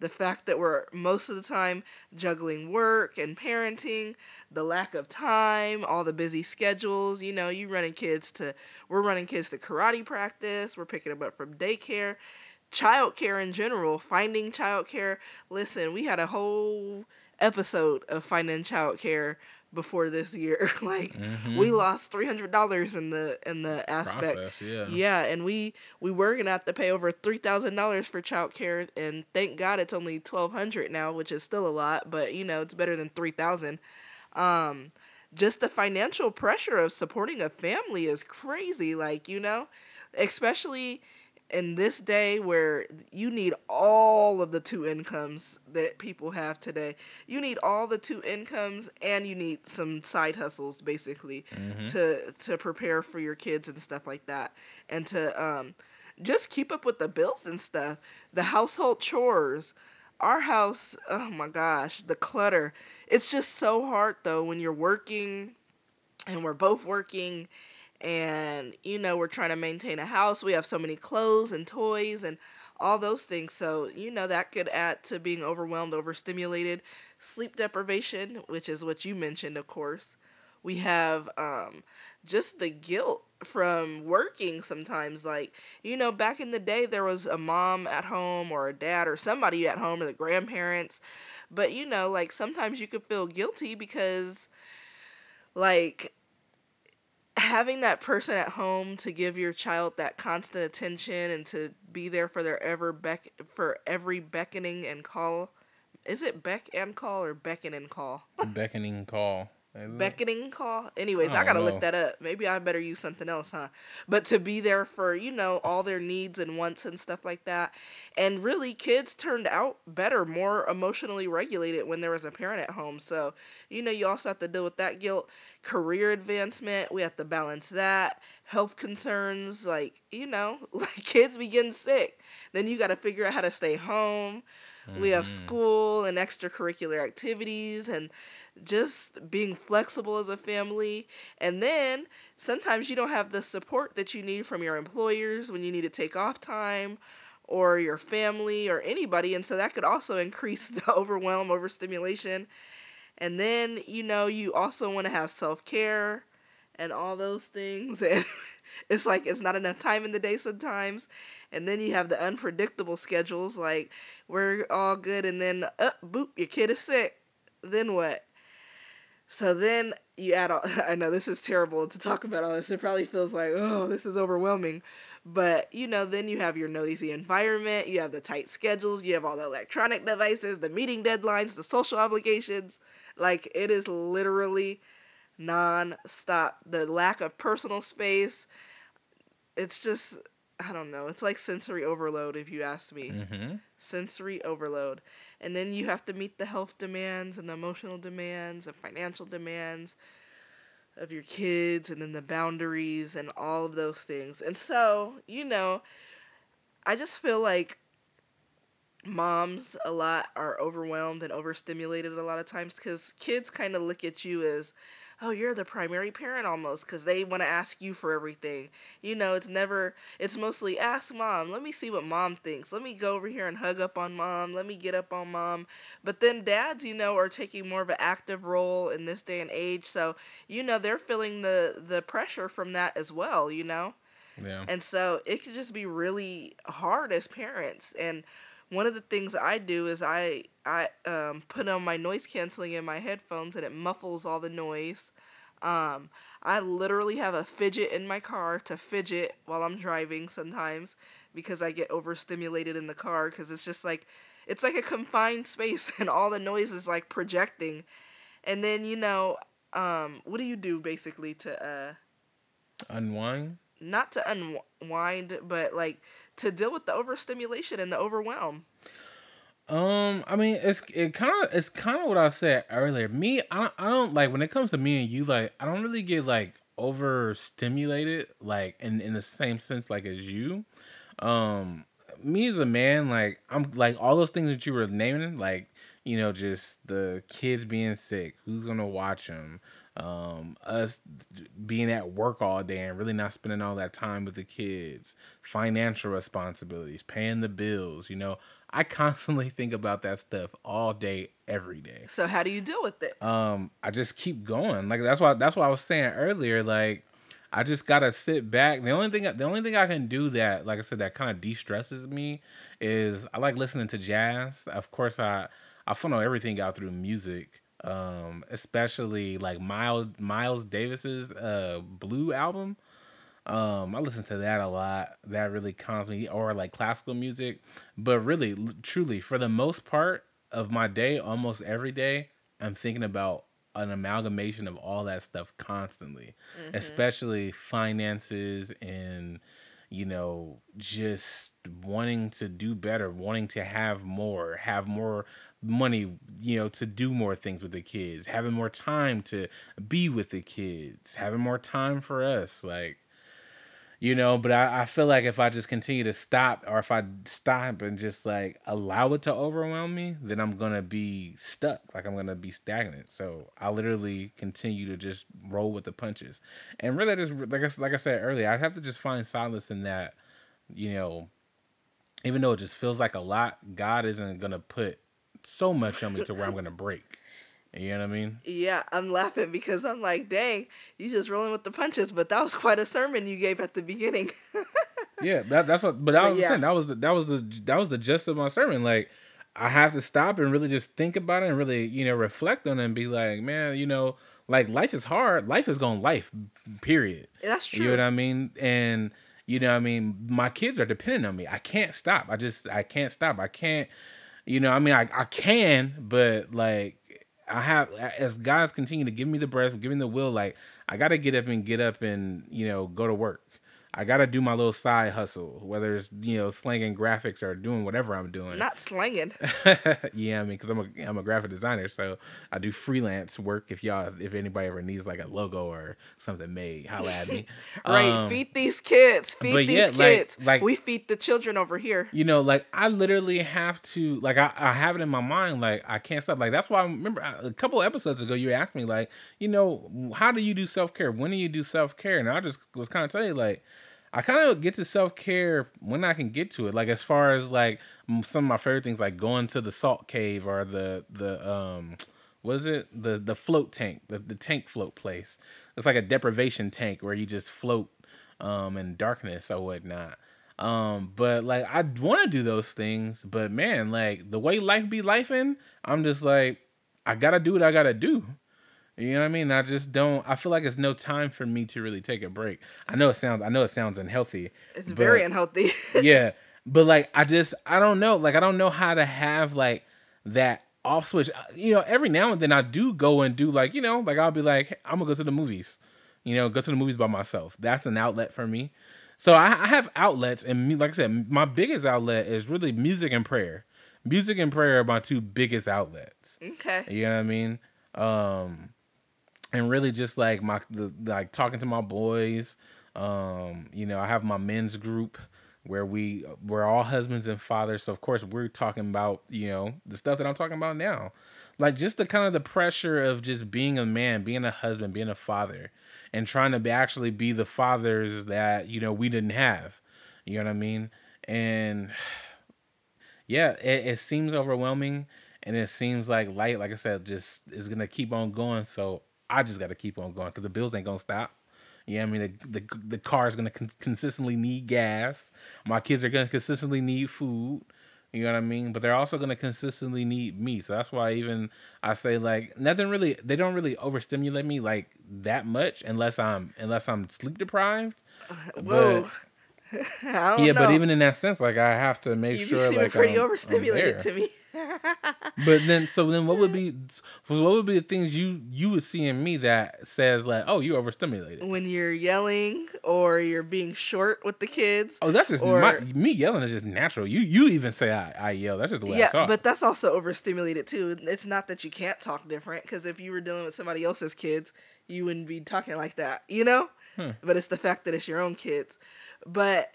the fact that we're most of the time juggling work and parenting, the lack of time, all the busy schedules. You know, you running kids to, we're running kids to karate practice, we're picking them up from daycare, childcare in general, finding childcare. Listen, we had a whole episode of finding childcare before this year. like mm-hmm. we lost three hundred dollars in the in the aspect. Process, yeah. Yeah, and we we were gonna have to pay over three thousand dollars for childcare, and thank God it's only twelve hundred now, which is still a lot, but you know it's better than three thousand. Um, just the financial pressure of supporting a family is crazy. Like you know, especially in this day where you need all of the two incomes that people have today. You need all the two incomes and you need some side hustles basically mm-hmm. to to prepare for your kids and stuff like that. And to um just keep up with the bills and stuff. The household chores. Our house oh my gosh the clutter. It's just so hard though when you're working and we're both working and you know we're trying to maintain a house. We have so many clothes and toys and all those things. So you know that could add to being overwhelmed overstimulated. Sleep deprivation which is what you mentioned of course. We have um, just the guilt from working sometimes. Like you know back in the day there was a mom at home or a dad or somebody at home or the grandparents. But you know like sometimes you could feel guilty because like having that person at home to give your child that constant attention and to be there for their ever beck for every beckoning and call is it beck and call or beckon and call? Beckoning call beckoning call. Anyways, I, I gotta know. look that up. Maybe I better use something else, huh? But to be there for you know all their needs and wants and stuff like that, and really, kids turned out better, more emotionally regulated when there was a parent at home. So you know, you also have to deal with that guilt, career advancement. We have to balance that, health concerns, like you know, like kids be getting sick. Then you got to figure out how to stay home. Mm-hmm. We have mm-hmm. school and extracurricular activities and just being flexible as a family. And then sometimes you don't have the support that you need from your employers when you need to take off time or your family or anybody. And so that could also increase the overwhelm, overstimulation. And then, you know, you also want to have self care and all those things. And it's like it's not enough time in the day sometimes. And then you have the unpredictable schedules like we're all good and then up uh, boop your kid is sick. Then what? So then you add all, I know this is terrible to talk about all this. It probably feels like, oh, this is overwhelming. But, you know, then you have your noisy environment, you have the tight schedules, you have all the electronic devices, the meeting deadlines, the social obligations. Like, it is literally non-stop. The lack of personal space, it's just, I don't know. It's like sensory overload, if you ask me. Mm-hmm. Sensory overload and then you have to meet the health demands and the emotional demands and financial demands of your kids and then the boundaries and all of those things. And so, you know, I just feel like moms a lot are overwhelmed and overstimulated a lot of times because kids kind of look at you as oh, you're the primary parent almost because they want to ask you for everything. You know, it's never, it's mostly ask mom. Let me see what mom thinks. Let me go over here and hug up on mom. Let me get up on mom. But then dads, you know, are taking more of an active role in this day and age. So, you know, they're feeling the, the pressure from that as well, you know? Yeah. And so it could just be really hard as parents. And one of the things I do is I I um, put on my noise canceling in my headphones and it muffles all the noise. Um, I literally have a fidget in my car to fidget while I'm driving sometimes because I get overstimulated in the car because it's just like it's like a confined space and all the noise is like projecting. And then you know, um, what do you do basically to uh, unwind? Not to unwind, but like to deal with the overstimulation and the overwhelm? Um, I mean, it's it kind of it's kind of what I said earlier. Me, I I don't like when it comes to me and you. Like, I don't really get like overstimulated, like in in the same sense like as you. Um, me as a man, like I'm like all those things that you were naming, like you know, just the kids being sick, who's gonna watch them, um, us being at work all day and really not spending all that time with the kids, financial responsibilities, paying the bills, you know, I constantly think about that stuff all day, every day. So how do you deal with it? Um, I just keep going. Like that's why that's what I was saying earlier. Like I just gotta sit back. The only thing the only thing I can do that, like I said, that kind of de stresses me is I like listening to jazz. Of course, I I funnel everything out through music um, especially like Miles Miles Davis's uh Blue album. Um, I listen to that a lot. That really calms me, or like classical music. But really, truly, for the most part of my day, almost every day, I'm thinking about an amalgamation of all that stuff constantly, mm-hmm. especially finances and you know just wanting to do better, wanting to have more, have more money, you know, to do more things with the kids, having more time to be with the kids, having more time for us. Like, you know, but I, I feel like if I just continue to stop or if I stop and just like allow it to overwhelm me, then I'm going to be stuck. Like, I'm going to be stagnant. So I literally continue to just roll with the punches. And really, just like I, like I said earlier, I have to just find solace in that, you know, even though it just feels like a lot, God isn't going to put so much on me to where I'm gonna break. You know what I mean? Yeah, I'm laughing because I'm like, dang, you just rolling with the punches, but that was quite a sermon you gave at the beginning. yeah, that, that's what. But I was yeah. saying that was the that was the that was the gist of my sermon. Like, I have to stop and really just think about it and really you know reflect on it and be like, man, you know, like life is hard. Life is going life. Period. That's true. You know what I mean? And you know, I mean, my kids are dependent on me. I can't stop. I just I can't stop. I can't you know, I mean, I, I can, but like, I have as guys continue to give me the breath, give me the will, like I gotta get up and get up and you know go to work. I gotta do my little side hustle, whether it's you know slanging graphics or doing whatever I'm doing. Not slanging. yeah, I mean, because I'm a I'm a graphic designer, so I do freelance work. If y'all, if anybody ever needs like a logo or something made, holla at me. right, um, feed these kids. Feed these yeah, kids. Like, like we feed the children over here. You know, like I literally have to like I, I have it in my mind like I can't stop. Like that's why I remember a couple episodes ago you asked me like you know how do you do self care? When do you do self care? And I just was kind of telling you like I kind of get to self care when I can get to it. Like as far as like some of my favorite things, like going to the salt cave or the the um, what is it the the float tank, the the tank float place. It's like a deprivation tank where you just float um in darkness or whatnot. Um, but like I want to do those things, but man, like the way life be life in, I'm just like I gotta do what I gotta do. You know what I mean? I just don't. I feel like it's no time for me to really take a break. I know it sounds. I know it sounds unhealthy. It's very unhealthy. yeah, but like I just I don't know. Like I don't know how to have like that off switch. Uh, you know, every now and then I do go and do like you know like I'll be like hey, I'm gonna go to the movies. You know, go to the movies by myself. That's an outlet for me. So I, I have outlets, and me, like I said, my biggest outlet is really music and prayer. Music and prayer are my two biggest outlets. Okay. You know what I mean? Um, and really just like my the, like talking to my boys um you know i have my men's group where we we're all husbands and fathers so of course we're talking about you know the stuff that i'm talking about now. Like just the kind of the pressure of just being a man being a husband being a father and trying to be, actually be the fathers that you know we didn't have you know what i mean? And yeah it, it seems overwhelming and it seems like light like i said just is gonna keep on going so I just got to keep on going because the bills ain't gonna stop. Yeah, I mean the the, the car is gonna con- consistently need gas. My kids are gonna consistently need food. You know what I mean? But they're also gonna consistently need me. So that's why even I say like nothing really. They don't really overstimulate me like that much unless I'm unless I'm sleep deprived. Uh, whoa. But, yeah, know. but even in that sense, like I have to make you sure. You like pretty I'm, overstimulated I'm to me. But then, so then, what would be, what would be the things you you would see in me that says like, oh, you overstimulated when you're yelling or you're being short with the kids. Oh, that's just or, my, me yelling is just natural. You you even say I, I yell. That's just the way yeah, I talk. but that's also overstimulated too. It's not that you can't talk different because if you were dealing with somebody else's kids, you wouldn't be talking like that, you know. Hmm. But it's the fact that it's your own kids. But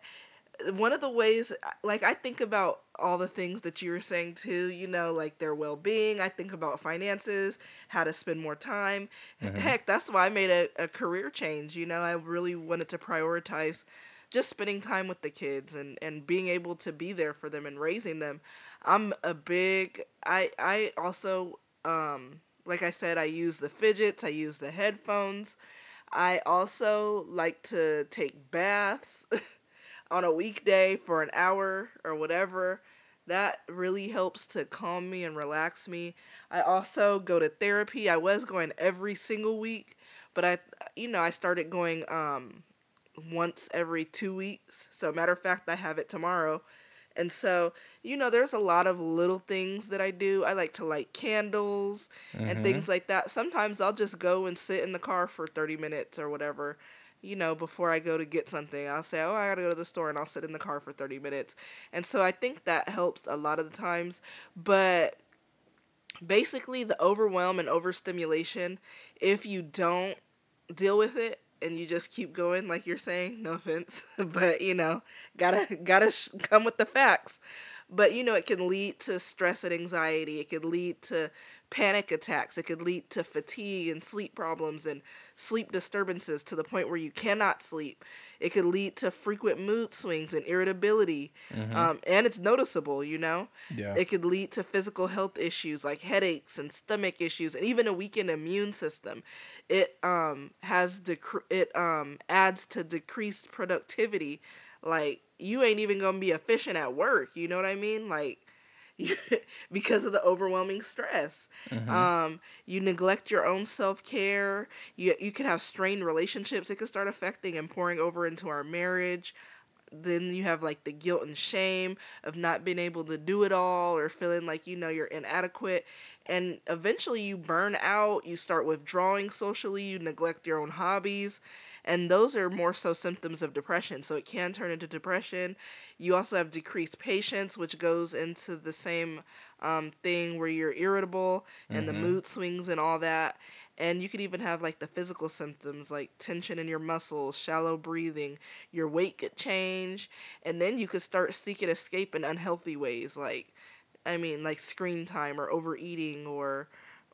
one of the ways like i think about all the things that you were saying too you know like their well-being i think about finances how to spend more time. Mm-hmm. heck that's why i made a, a career change you know i really wanted to prioritize just spending time with the kids and and being able to be there for them and raising them. I'm a big i i also um like i said i use the fidgets i use the headphones. I also like to take baths on a weekday for an hour or whatever. That really helps to calm me and relax me. I also go to therapy. I was going every single week, but I you know, I started going um once every 2 weeks. So matter of fact, I have it tomorrow. And so, you know, there's a lot of little things that I do. I like to light candles mm-hmm. and things like that. Sometimes I'll just go and sit in the car for 30 minutes or whatever you know, before I go to get something, I'll say, oh, I gotta go to the store and I'll sit in the car for 30 minutes. And so I think that helps a lot of the times. But basically, the overwhelm and overstimulation, if you don't deal with it, and you just keep going like you're saying no offense but you know gotta gotta sh- come with the facts but you know it can lead to stress and anxiety it could lead to panic attacks. It could lead to fatigue and sleep problems and sleep disturbances to the point where you cannot sleep. It could lead to frequent mood swings and irritability. Mm-hmm. Um, and it's noticeable, you know? Yeah. It could lead to physical health issues like headaches and stomach issues and even a weakened immune system. It um, has dec- it um, adds to decreased productivity. Like, you ain't even gonna be efficient at work. You know what I mean? Like, because of the overwhelming stress. Mm-hmm. Um, you neglect your own self care. You you can have strained relationships. It can start affecting and pouring over into our marriage. then you have like the guilt and shame of not being able to do it all or feeling like you know you're inadequate and eventually you burn out you start withdrawing socially you neglect your own hobbies and those are more so symptoms of depression. So it can turn into depression. You also have decreased patience which goes into the same um, thing where you're irritable and mm-hmm. the mood swings and all that. And you could even have like the physical symptoms like tension in your muscles shallow breathing your weight could change. And then you could start seeking escape in unhealthy ways like i mean like screen time or overeating or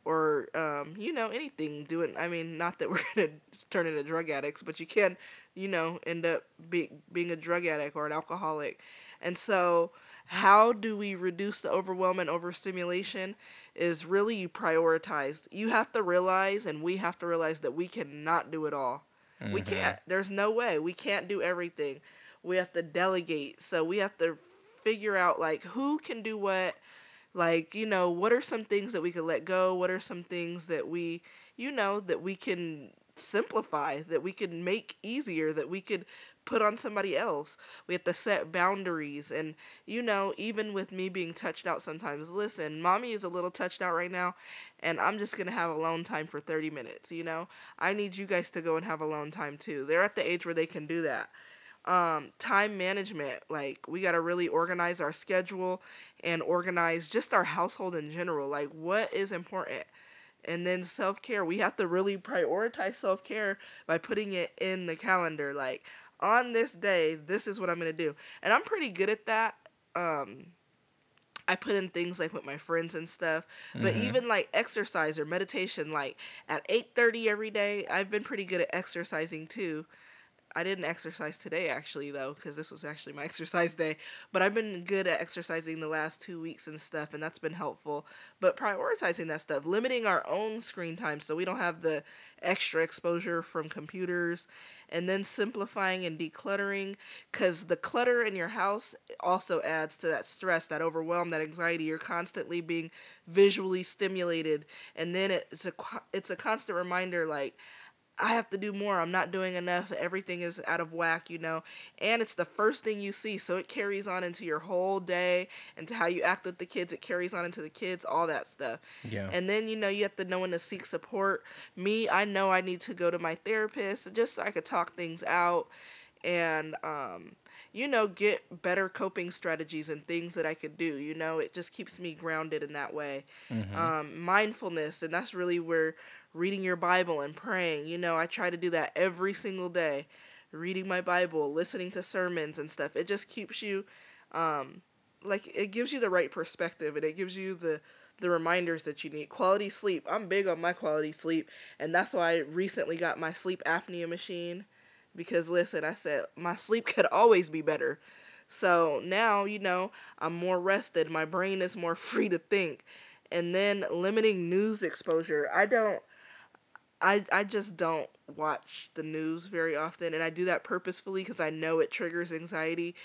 or um, you know anything doing i mean not that we're gonna turn into drug addicts but you can you know end up be, being a drug addict or an alcoholic and so how do we reduce the overwhelm and overstimulation is really prioritized. You have to realize, and we have to realize that we cannot do it all. Mm-hmm. We can't. There's no way. We can't do everything. We have to delegate. So we have to figure out like who can do what. Like you know, what are some things that we could let go? What are some things that we, you know, that we can simplify, that we can make easier, that we could put on somebody else. We have to set boundaries. And, you know, even with me being touched out sometimes, listen, mommy is a little touched out right now, and I'm just going to have alone time for 30 minutes, you know? I need you guys to go and have alone time too. They're at the age where they can do that. Um, time management, like, we got to really organize our schedule and organize just our household in general. Like, what is important? and then self care. We have to really prioritize self care by putting it in the calendar. Like, on this day, this is what I'm gonna do, and I'm pretty good at that. Um, I put in things like with my friends and stuff, but mm-hmm. even like exercise or meditation, like at eight thirty every day, I've been pretty good at exercising too. I didn't exercise today actually though because this was actually my exercise day. But I've been good at exercising the last two weeks and stuff, and that's been helpful. But prioritizing that stuff, limiting our own screen time so we don't have the extra exposure from computers, and then simplifying and decluttering because the clutter in your house also adds to that stress, that overwhelm, that anxiety. You're constantly being visually stimulated, and then it's a it's a constant reminder like I have to do more. I'm not doing enough. Everything is out of whack, you know. And it's the first thing you see, so it carries on into your whole day, into how you act with the kids. It carries on into the kids, all that stuff. Yeah. And then you know you have to know when to seek support. Me, I know I need to go to my therapist just so I could talk things out, and um, you know, get better coping strategies and things that I could do. You know, it just keeps me grounded in that way. Mm-hmm. Um, mindfulness, and that's really where reading your Bible and praying. You know, I try to do that every single day. Reading my Bible, listening to sermons and stuff. It just keeps you um like it gives you the right perspective and it gives you the the reminders that you need. Quality sleep. I'm big on my quality sleep and that's why I recently got my sleep apnea machine because listen, I said my sleep could always be better. So now, you know, I'm more rested, my brain is more free to think. And then limiting news exposure. I don't I I just don't watch the news very often, and I do that purposefully because I know it triggers anxiety.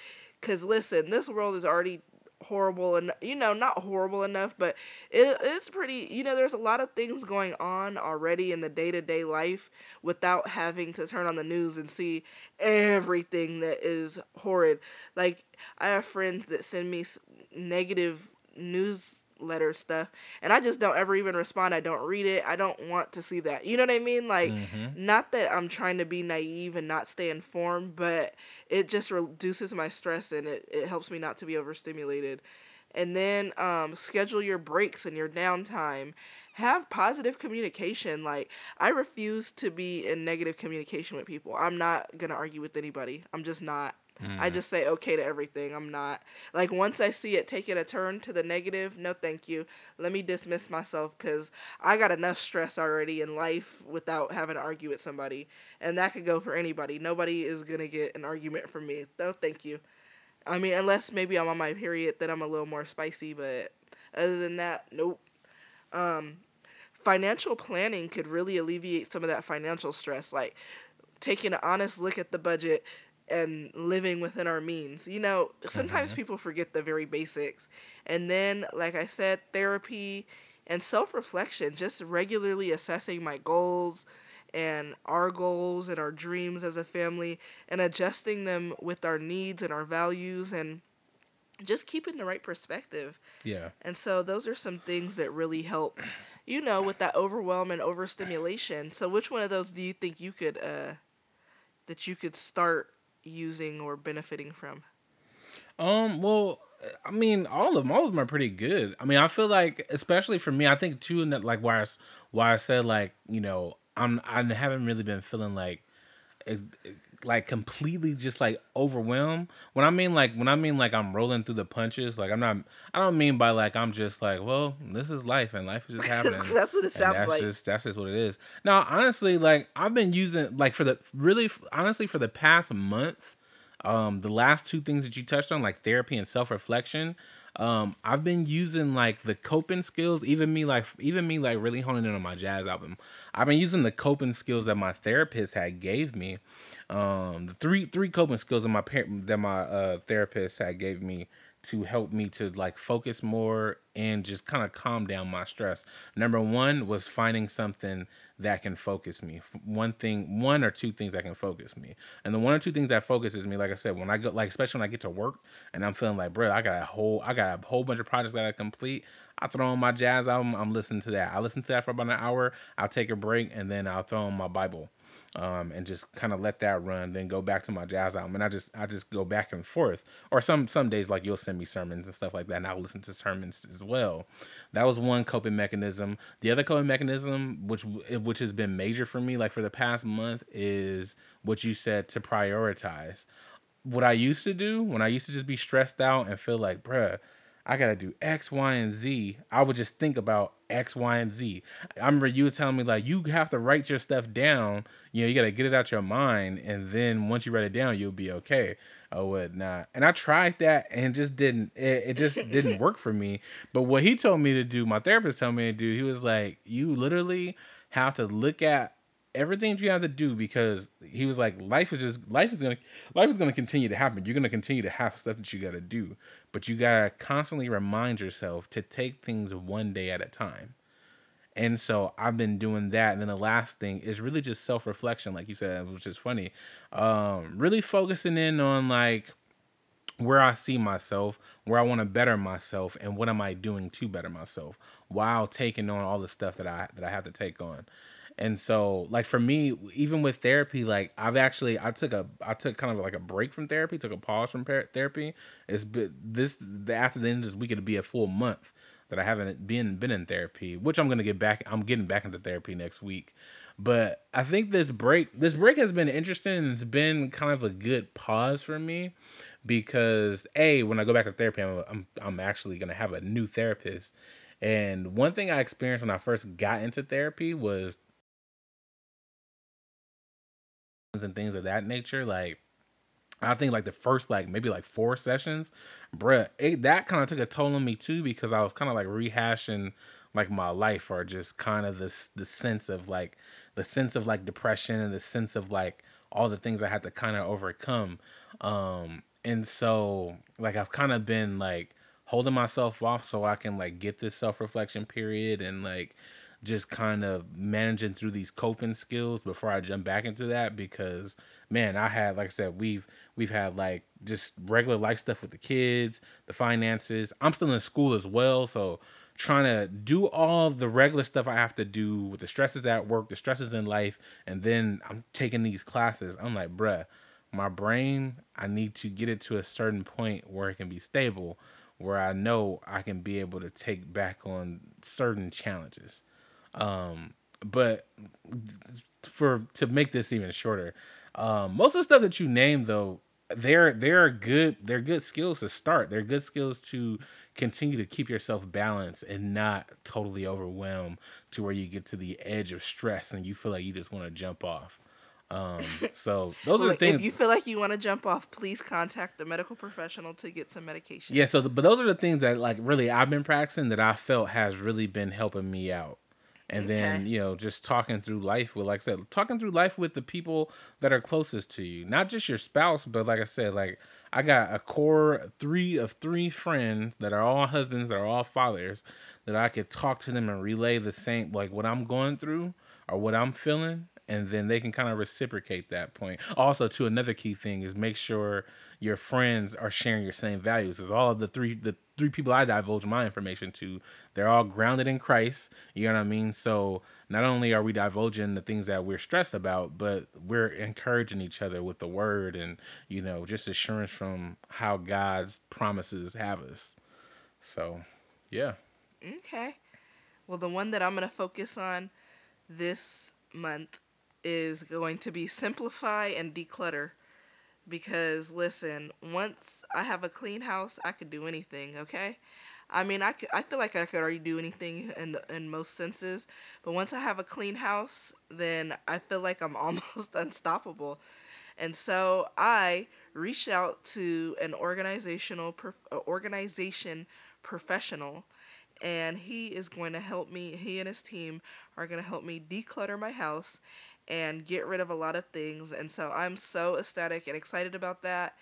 Because listen, this world is already horrible and you know not horrible enough but it, it's pretty you know there's a lot of things going on already in the day-to-day life without having to turn on the news and see everything that is horrid like i have friends that send me negative news letter stuff and i just don't ever even respond. I don't read it. I don't want to see that. You know what i mean? Like mm-hmm. not that i'm trying to be naive and not stay informed but it just reduces my stress and it, it helps me not to be overstimulated. And then um, schedule your breaks and your downtime. Have positive communication. Like i refuse to be in negative communication with people. I'm not gonna argue with anybody. I'm just not Mm. I just say okay to everything. I'm not like once I see it taking a turn to the negative, no thank you. Let me dismiss myself cuz I got enough stress already in life without having to argue with somebody. And that could go for anybody. Nobody is going to get an argument from me. No thank you. I mean, unless maybe I'm on my period then I'm a little more spicy, but other than that, nope. Um financial planning could really alleviate some of that financial stress like taking an honest look at the budget and living within our means. You know, sometimes mm-hmm. people forget the very basics. And then, like I said, therapy and self reflection, just regularly assessing my goals and our goals and our dreams as a family and adjusting them with our needs and our values and just keeping the right perspective. Yeah. And so those are some things that really help, you know, with that overwhelm and overstimulation. So which one of those do you think you could uh that you could start using or benefiting from? Um, well, I mean, all of them, all of them are pretty good. I mean, I feel like, especially for me, I think too, in that like why I, why I said like you know I'm I haven't really been feeling like like completely just like overwhelmed. When I mean like when I mean like I'm rolling through the punches, like I'm not I don't mean by like I'm just like, well, this is life and life is just happening. that's what it sounds that's like. Just, that's just what it is. Now, honestly, like I've been using like for the really honestly for the past month, um, the last two things that you touched on, like therapy and self reflection, um, I've been using like the coping skills, even me like even me like really honing in on my jazz album. I've been using the coping skills that my therapist had gave me. Um, the three three coping skills that my parent that my uh therapist had gave me to help me to like focus more and just kind of calm down my stress. Number one was finding something that can focus me. One thing, one or two things that can focus me. And the one or two things that focuses me, like I said, when I go, like especially when I get to work and I'm feeling like, bro, I got a whole, I got a whole bunch of projects that I complete. I throw on my jazz album. I'm listening to that. I listen to that for about an hour. I'll take a break and then I'll throw on my Bible um, and just kind of let that run, then go back to my jazz album, and I just I just go back and forth. Or some some days like you'll send me sermons and stuff like that, and I'll listen to sermons as well. That was one coping mechanism. The other coping mechanism, which which has been major for me, like for the past month, is what you said to prioritize. What I used to do when I used to just be stressed out and feel like, bruh, I gotta do X, Y, and Z. I would just think about X, Y, and Z. I remember you telling me like you have to write your stuff down. You know, you gotta get it out your mind, and then once you write it down, you'll be okay. Oh, what not? And I tried that and just didn't. It, it just didn't work for me. But what he told me to do, my therapist told me to do, he was like, you literally have to look at everything you have to do because he was like life is just life is gonna life is gonna continue to happen. You're gonna continue to have stuff that you gotta do but you gotta constantly remind yourself to take things one day at a time. And so i've been doing that. And then the last thing is really just self-reflection like you said which is funny. Um really focusing in on like where I see myself, where I want to better myself, and what am I doing to better myself while taking on all the stuff that I that I have to take on. And so, like for me, even with therapy, like I've actually I took a I took kind of like a break from therapy, took a pause from therapy. It's been this the after the end of this week it'll be a full month that I haven't been been in therapy, which I'm gonna get back. I'm getting back into therapy next week. But I think this break this break has been interesting and it's been kind of a good pause for me because a when I go back to therapy, I'm I'm, I'm actually gonna have a new therapist. And one thing I experienced when I first got into therapy was and things of that nature. Like I think like the first like maybe like four sessions, bruh, it, that kind of took a toll on me too because I was kind of like rehashing like my life or just kind of this the sense of like the sense of like depression and the sense of like all the things I had to kind of overcome. Um and so like I've kind of been like holding myself off so I can like get this self-reflection period and like just kind of managing through these coping skills before I jump back into that because man, I had like I said, we've we've had like just regular life stuff with the kids, the finances. I'm still in school as well, so trying to do all the regular stuff I have to do with the stresses at work, the stresses in life, and then I'm taking these classes. I'm like, bruh, my brain, I need to get it to a certain point where it can be stable, where I know I can be able to take back on certain challenges. Um, but for to make this even shorter, um, most of the stuff that you name though, they're they're good they're good skills to start. They're good skills to continue to keep yourself balanced and not totally overwhelmed to where you get to the edge of stress and you feel like you just want to jump off. Um, so those well, are the things. If you feel like you want to jump off, please contact the medical professional to get some medication. Yeah. So, the, but those are the things that like really I've been practicing that I felt has really been helping me out and okay. then you know just talking through life with like i said talking through life with the people that are closest to you not just your spouse but like i said like i got a core three of three friends that are all husbands that are all fathers that i could talk to them and relay the same like what i'm going through or what i'm feeling and then they can kind of reciprocate that point. Also, to another key thing is make sure your friends are sharing your same values. As all of the three the three people I divulge my information to, they're all grounded in Christ. You know what I mean? So not only are we divulging the things that we're stressed about, but we're encouraging each other with the word and, you know, just assurance from how God's promises have us. So, yeah. Okay. Well, the one that I'm going to focus on this month is going to be simplify and declutter. Because, listen, once I have a clean house, I could do anything, okay? I mean, I, could, I feel like I could already do anything in the, in most senses, but once I have a clean house, then I feel like I'm almost unstoppable. And so I reached out to an organizational prof, uh, organization professional and he is going to help me he and his team are going to help me declutter my house and get rid of a lot of things and so I'm so ecstatic and excited about that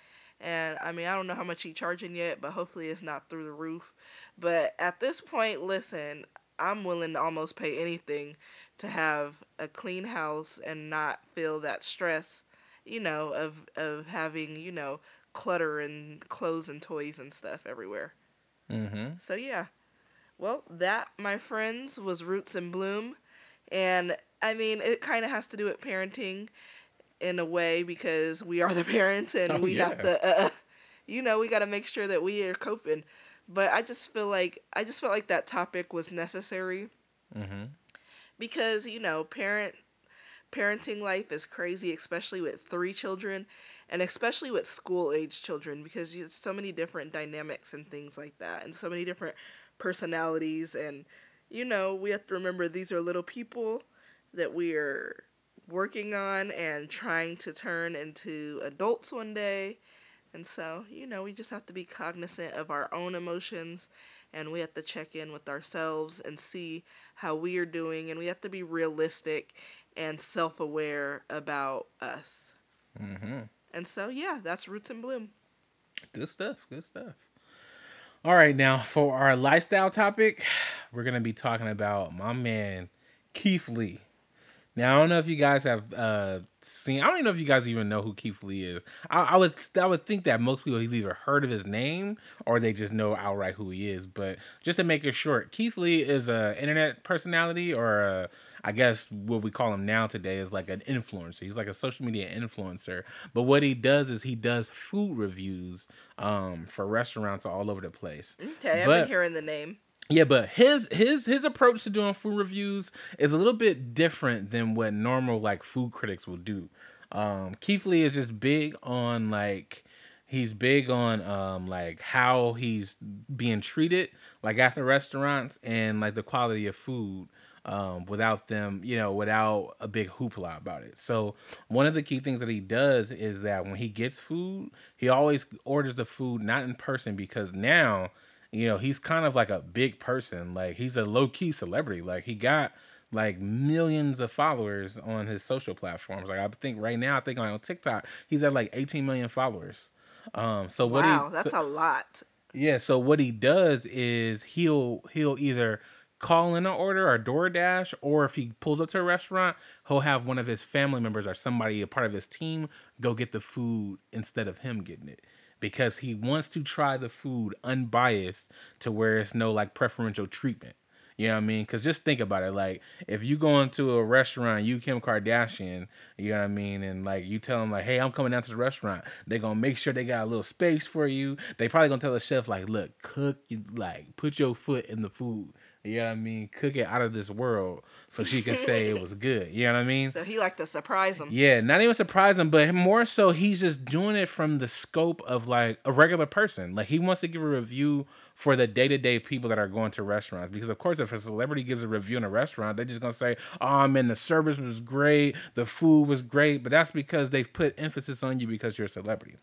and I mean, I don't know how much he's charging yet, but hopefully it's not through the roof. But at this point, listen, I'm willing to almost pay anything to have a clean house and not feel that stress, you know, of of having, you know, clutter and clothes and toys and stuff everywhere. Mm-hmm. So yeah. Well, that, my friends, was Roots and Bloom. And I mean, it kind of has to do with parenting in a way because we are the parents and oh, we yeah. have to, uh, you know, we got to make sure that we are coping. But I just feel like I just felt like that topic was necessary mm-hmm. because you know, parent parenting life is crazy, especially with three children, and especially with school age children because there's so many different dynamics and things like that, and so many different personalities, and you know, we have to remember these are little people that we are working on and trying to turn into adults one day. And so, you know, we just have to be cognizant of our own emotions and we have to check in with ourselves and see how we are doing. And we have to be realistic and self aware about us. Mm-hmm. And so, yeah, that's Roots and Bloom. Good stuff. Good stuff. All right, now for our lifestyle topic, we're going to be talking about my man, Keith Lee. Now I don't know if you guys have uh, seen. I don't even know if you guys even know who Keith Lee is. I, I would I would think that most people have either heard of his name or they just know outright who he is. But just to make it short, Keith Lee is a internet personality or a, I guess what we call him now today is like an influencer. He's like a social media influencer. But what he does is he does food reviews um, for restaurants all over the place. Okay, I've been hearing the name. Yeah, but his his his approach to doing food reviews is a little bit different than what normal like food critics will do. Um, Keith Lee is just big on like he's big on um like how he's being treated like at the restaurants and like the quality of food um without them you know without a big hoopla about it so one of the key things that he does is that when he gets food he always orders the food not in person because now you know, he's kind of like a big person. Like he's a low key celebrity. Like he got like millions of followers on his social platforms. Like I think right now, I think on TikTok, he's at like 18 million followers. Um, so what? Wow, he, that's so, a lot. Yeah. So what he does is he'll he'll either call in an order or DoorDash, or if he pulls up to a restaurant, he'll have one of his family members or somebody a part of his team go get the food instead of him getting it because he wants to try the food unbiased to where it's no like preferential treatment. You know what I mean? Because just think about it. Like, if you go into a restaurant, you Kim Kardashian, you know what I mean, and like you tell them like, "Hey, I'm coming down to the restaurant." They're gonna make sure they got a little space for you. They probably gonna tell the chef like, "Look, cook, you like put your foot in the food." You know what I mean? Cook it out of this world so she can say it was good. You know what I mean? So he like to surprise him. Yeah, not even surprise him, but more so he's just doing it from the scope of like a regular person. Like he wants to give a review for the day to day people that are going to restaurants. Because of course, if a celebrity gives a review in a restaurant, they're just gonna say, "Oh man, the service was great, the food was great," but that's because they've put emphasis on you because you're a celebrity.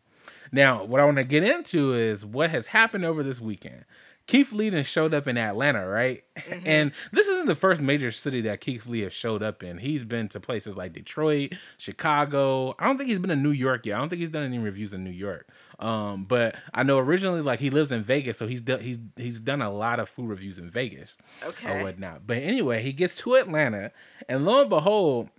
Now, what I want to get into is what has happened over this weekend. Keith Lee then showed up in Atlanta, right? Mm-hmm. And this isn't the first major city that Keith Lee has showed up in. He's been to places like Detroit, Chicago. I don't think he's been in New York yet. I don't think he's done any reviews in New York. Um, but I know originally like he lives in Vegas, so he's done he's he's done a lot of food reviews in Vegas okay. or whatnot. But anyway, he gets to Atlanta, and lo and behold,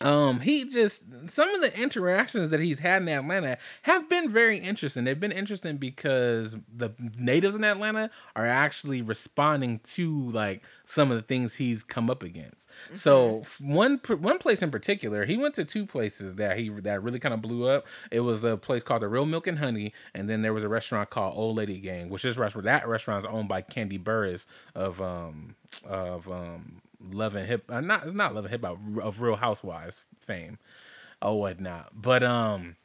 um he just some of the interactions that he's had in Atlanta have been very interesting. They've been interesting because the natives in Atlanta are actually responding to like some of the things he's come up against. Mm-hmm. So one one place in particular, he went to two places that he that really kind of blew up. It was a place called the Real Milk and Honey, and then there was a restaurant called Old Lady Gang, which is restaurant that restaurant is owned by Kandi Burruss of um of um Love and Hip, uh, not it's not Love and Hip Hop of Real Housewives fame, or whatnot. But um,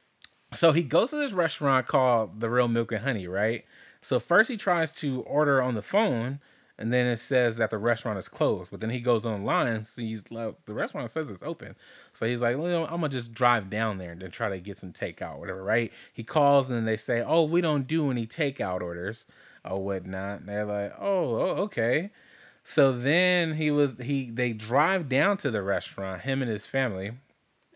so he goes to this restaurant called the Real Milk and Honey, right? So first he tries to order on the phone, and then it says that the restaurant is closed. But then he goes online, sees like the restaurant says it's open. So he's like, well, I'm gonna just drive down there and then try to get some takeout, whatever, right? He calls and they say, oh, we don't do any takeout orders or whatnot. And they're like, oh, oh okay. So then he was he they drive down to the restaurant, him and his family.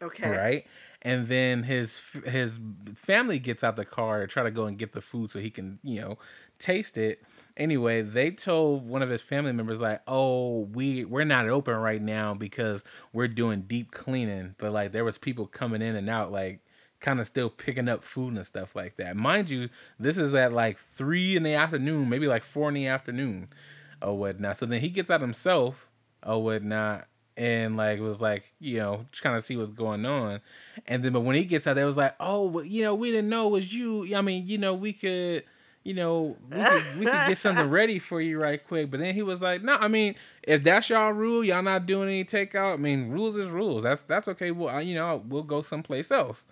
Okay. Right? And then his his family gets out the car to try to go and get the food so he can, you know, taste it. Anyway, they told one of his family members like, "Oh, we we're not open right now because we're doing deep cleaning." But like there was people coming in and out like kind of still picking up food and stuff like that. Mind you, this is at like three in the afternoon, maybe like four in the afternoon or whatnot. So then he gets out himself or whatnot and like was like you know just trying to see what's going on. And then but when he gets out there was like oh well, you know we didn't know it was you. I mean you know we could you know we could, we could get something ready for you right quick. But then he was like no i mean if that's y'all rule y'all not doing any takeout i mean rules is rules. That's that's okay. Well I, you know we'll go someplace else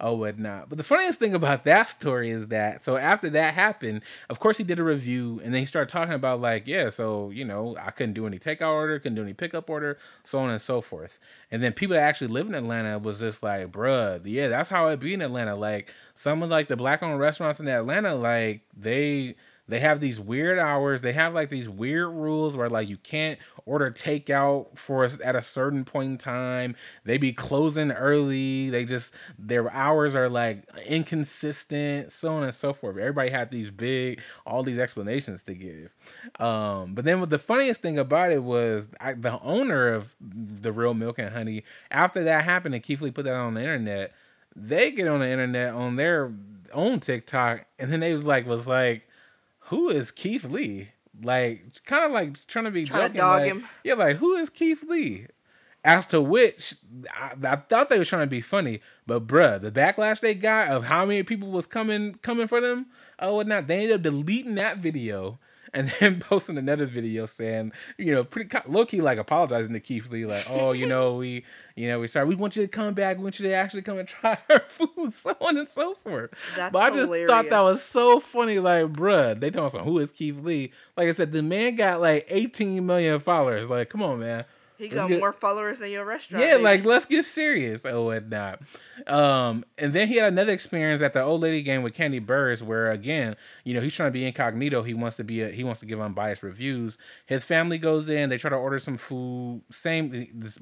or whatnot. But the funniest thing about that story is that so after that happened, of course he did a review and then he started talking about like, yeah, so you know, I couldn't do any takeout order, couldn't do any pickup order, so on and so forth. And then people that actually live in Atlanta was just like, bruh, yeah, that's how it be in Atlanta. Like some of like the black owned restaurants in Atlanta, like they they have these weird hours. They have like these weird rules where like you can't order takeout for us at a certain point in time. They be closing early. They just their hours are like inconsistent, so on and so forth. Everybody had these big all these explanations to give. Um, but then the funniest thing about it was I, the owner of the Real Milk and Honey. After that happened, and Keith Lee put that on the internet. They get on the internet on their own TikTok, and then they was like was like who is Keith Lee? Like, kind of like trying to be trying joking. To dog like, him. Yeah, like who is Keith Lee? As to which, I, I, thought they were trying to be funny, but bruh, the backlash they got of how many people was coming coming for them, oh whatnot, they ended up deleting that video and then posting another video saying, you know, pretty low key like apologizing to Keith Lee, like, oh, you know, we, you know, we sorry, we want you to come back, we want you to actually come and try our food, so on and so forth. That's but I just hilarious. thought that was so funny, like, bruh, they talking about who is Keith Lee? Like I said, the man got like 18 million followers. Like, come on, man. He got get, more followers than your restaurant. Yeah, like let's get serious or whatnot. Um, and then he had another experience at the Old Lady Gang with Kandi Burruss, where again, you know, he's trying to be incognito. He wants to be a, he wants to give unbiased reviews. His family goes in, they try to order some food. Same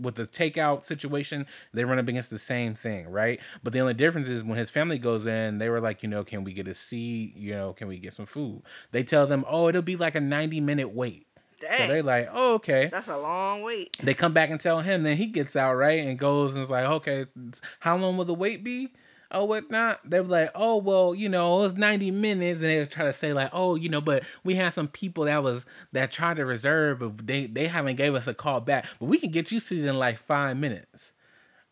with the takeout situation, they run up against the same thing, right? But the only difference is when his family goes in, they were like, you know, can we get a seat? You know, can we get some food? They tell them, oh, it'll be like a ninety minute wait. Dang. So they like, oh, okay. That's a long wait. They come back and tell him, then he gets out, right? And goes and is like, okay, how long will the wait be? Oh, whatnot. They were like, oh, well, you know, it was 90 minutes. And they try to say, like, oh, you know, but we had some people that was that tried to reserve, but they, they haven't gave us a call back. But we can get you seated in like five minutes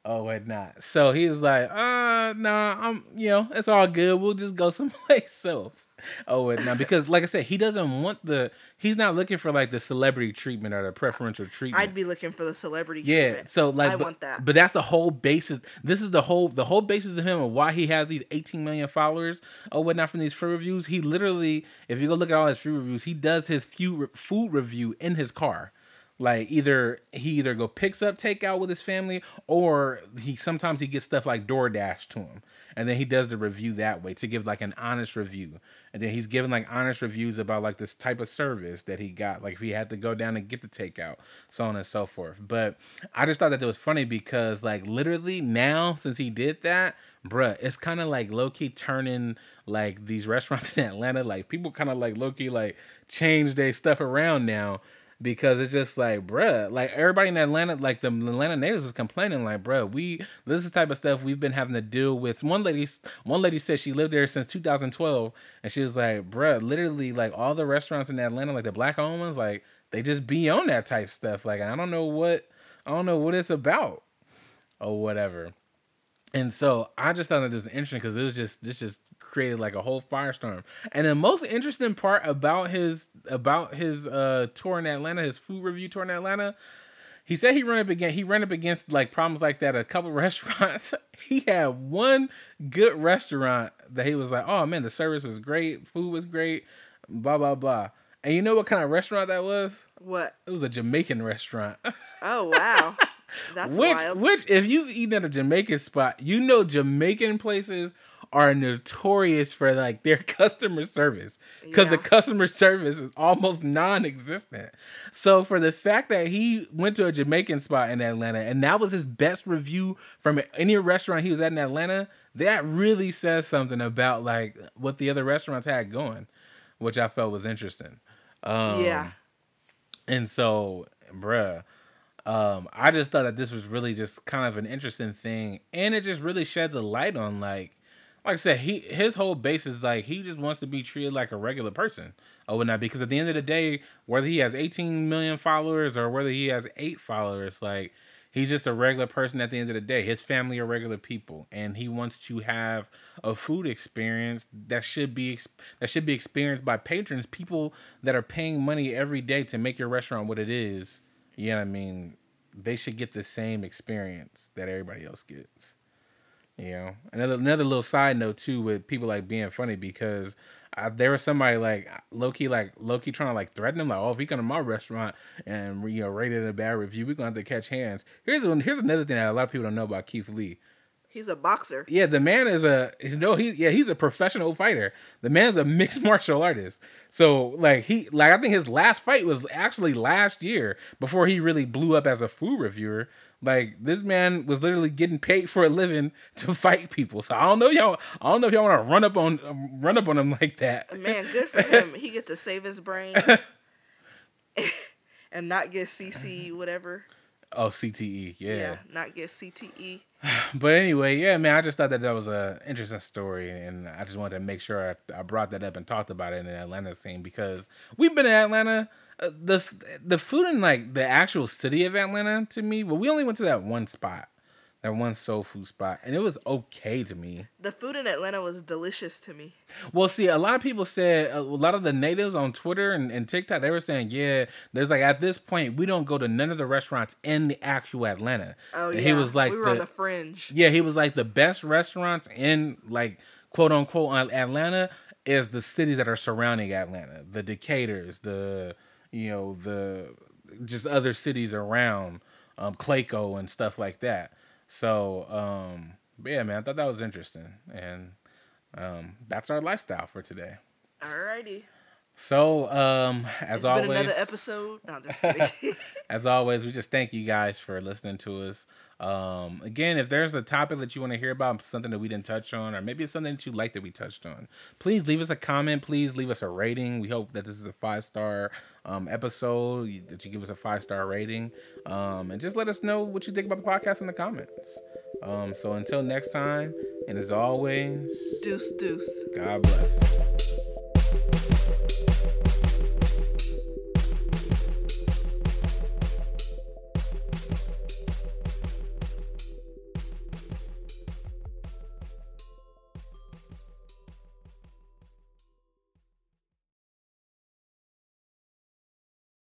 or whatnot. So he was like, uh, nah, I'm, you know, it's all good. We'll just go someplace else or whatnot. Because, like I said, he doesn't want the, he's not looking for like the celebrity treatment or the preferential treatment. I'd be looking for the celebrity yeah, treatment. so like, I but, want that. But that's the whole basis. This is the whole, the whole basis of him and why he has these 18 million followers or whatnot from these food reviews. He literally, if you go look at all his food reviews, he does his few food review in his car. Like either he either go picks up takeout with his family or he sometimes he gets stuff like DoorDash to him. And then he does the review that way to give like an honest review. And then he's giving like honest reviews about like this type of service that he got. Like if he had to go down and get the takeout, so on and so forth. But I just thought that it was funny because like literally now since he did that, bruh, it's kind of like low key turning like these restaurants in Atlanta. Like people kind of like low key like change their stuff around now because it's just like, bruh, like everybody in Atlanta, like the Atlanta natives was complaining, like, bruh, we this is the type of stuff we've been having to deal with. One lady, one lady said she lived there since 2012, and she was like, bruh, literally, like all the restaurants in Atlanta, like the black owned ones, like they just be on that type stuff. Like I don't know what, I don't know what it's about, or whatever. And so I just thought that this was interesting because it was just this just created like a whole firestorm. And the most interesting part about his about his uh tour in Atlanta, his food review tour in Atlanta, he said he ran up against he ran up against like problems like that at a couple restaurants. he had one good restaurant that he was like, oh man, the service was great, food was great, blah blah blah. And you know what kind of restaurant that was? What? It was a Jamaican restaurant. Oh wow. That's which wild. which if you've eaten at a Jamaican spot, you know Jamaican places are notorious for like their customer service because the customer service is almost non-existent. So for the fact that he went to a Jamaican spot in Atlanta and that was his best review from any restaurant he was at in Atlanta, that really says something about like what the other restaurants had going, which I felt was interesting. Um, yeah. and so, bruh, um, I just thought that this was really just kind of an interesting thing, and it just really sheds a light on like, like I said, he his whole base is like he just wants to be treated like a regular person oh, or whatnot. Because at the end of the day, whether he has 18 million followers or whether he has eight followers, like he's just a regular person at the end of the day. His family are regular people, and he wants to have a food experience that should be that should be experienced by patrons, people that are paying money every day to make your restaurant what it is. You know what I mean? They should get the same experience that everybody else gets. You know, another another little side note too with people like being funny because I, there was somebody like low key like low key trying to like threaten him like oh if you come to my restaurant and you know rate it a bad review we're gonna have to catch hands. Here's one here's another thing that a lot of people don't know about Keith Lee. He's a boxer. Yeah, the man is a you know he yeah he's a professional fighter. The man's a mixed martial artist. So like he like I think his last fight was actually last year before he really blew up as a food reviewer. Like this man was literally getting paid for a living to fight people. So I don't know y'all. I don't know if y'all want to run up on um, run up on him like that. Man, good for him. He get to save his brains and not get CC whatever. Oh CTE, Yeah, yeah. not get. CTE. But anyway, yeah, man, I just thought that that was a interesting story, and I just wanted to make sure I, I brought that up and talked about it in the Atlanta scene because we've been in Atlanta. Uh, the the food in like the actual city of Atlanta to me, well, we only went to that one spot, that one soul food spot, and it was okay to me. The food in Atlanta was delicious to me. Well, see, a lot of people said a lot of the natives on Twitter and, and TikTok they were saying, yeah, there's like at this point we don't go to none of the restaurants in the actual Atlanta. Oh And yeah, he was like we were the, on the fringe. yeah, he was like the best restaurants in like quote unquote Atlanta is the cities that are surrounding Atlanta, the Decatur's, the you know the just other cities around, um, Clayco and stuff like that. So um, but yeah, man, I thought that was interesting, and um, that's our lifestyle for today. Alrighty, So um, as it's always, been another episode. No, just kidding. as always, we just thank you guys for listening to us. Um, again, if there's a topic that you want to hear about, something that we didn't touch on, or maybe it's something that you like that we touched on, please leave us a comment. Please leave us a rating. We hope that this is a five star um, episode, that you give us a five star rating, um, and just let us know what you think about the podcast in the comments. Um, so until next time, and as always, deuce, deuce. God bless.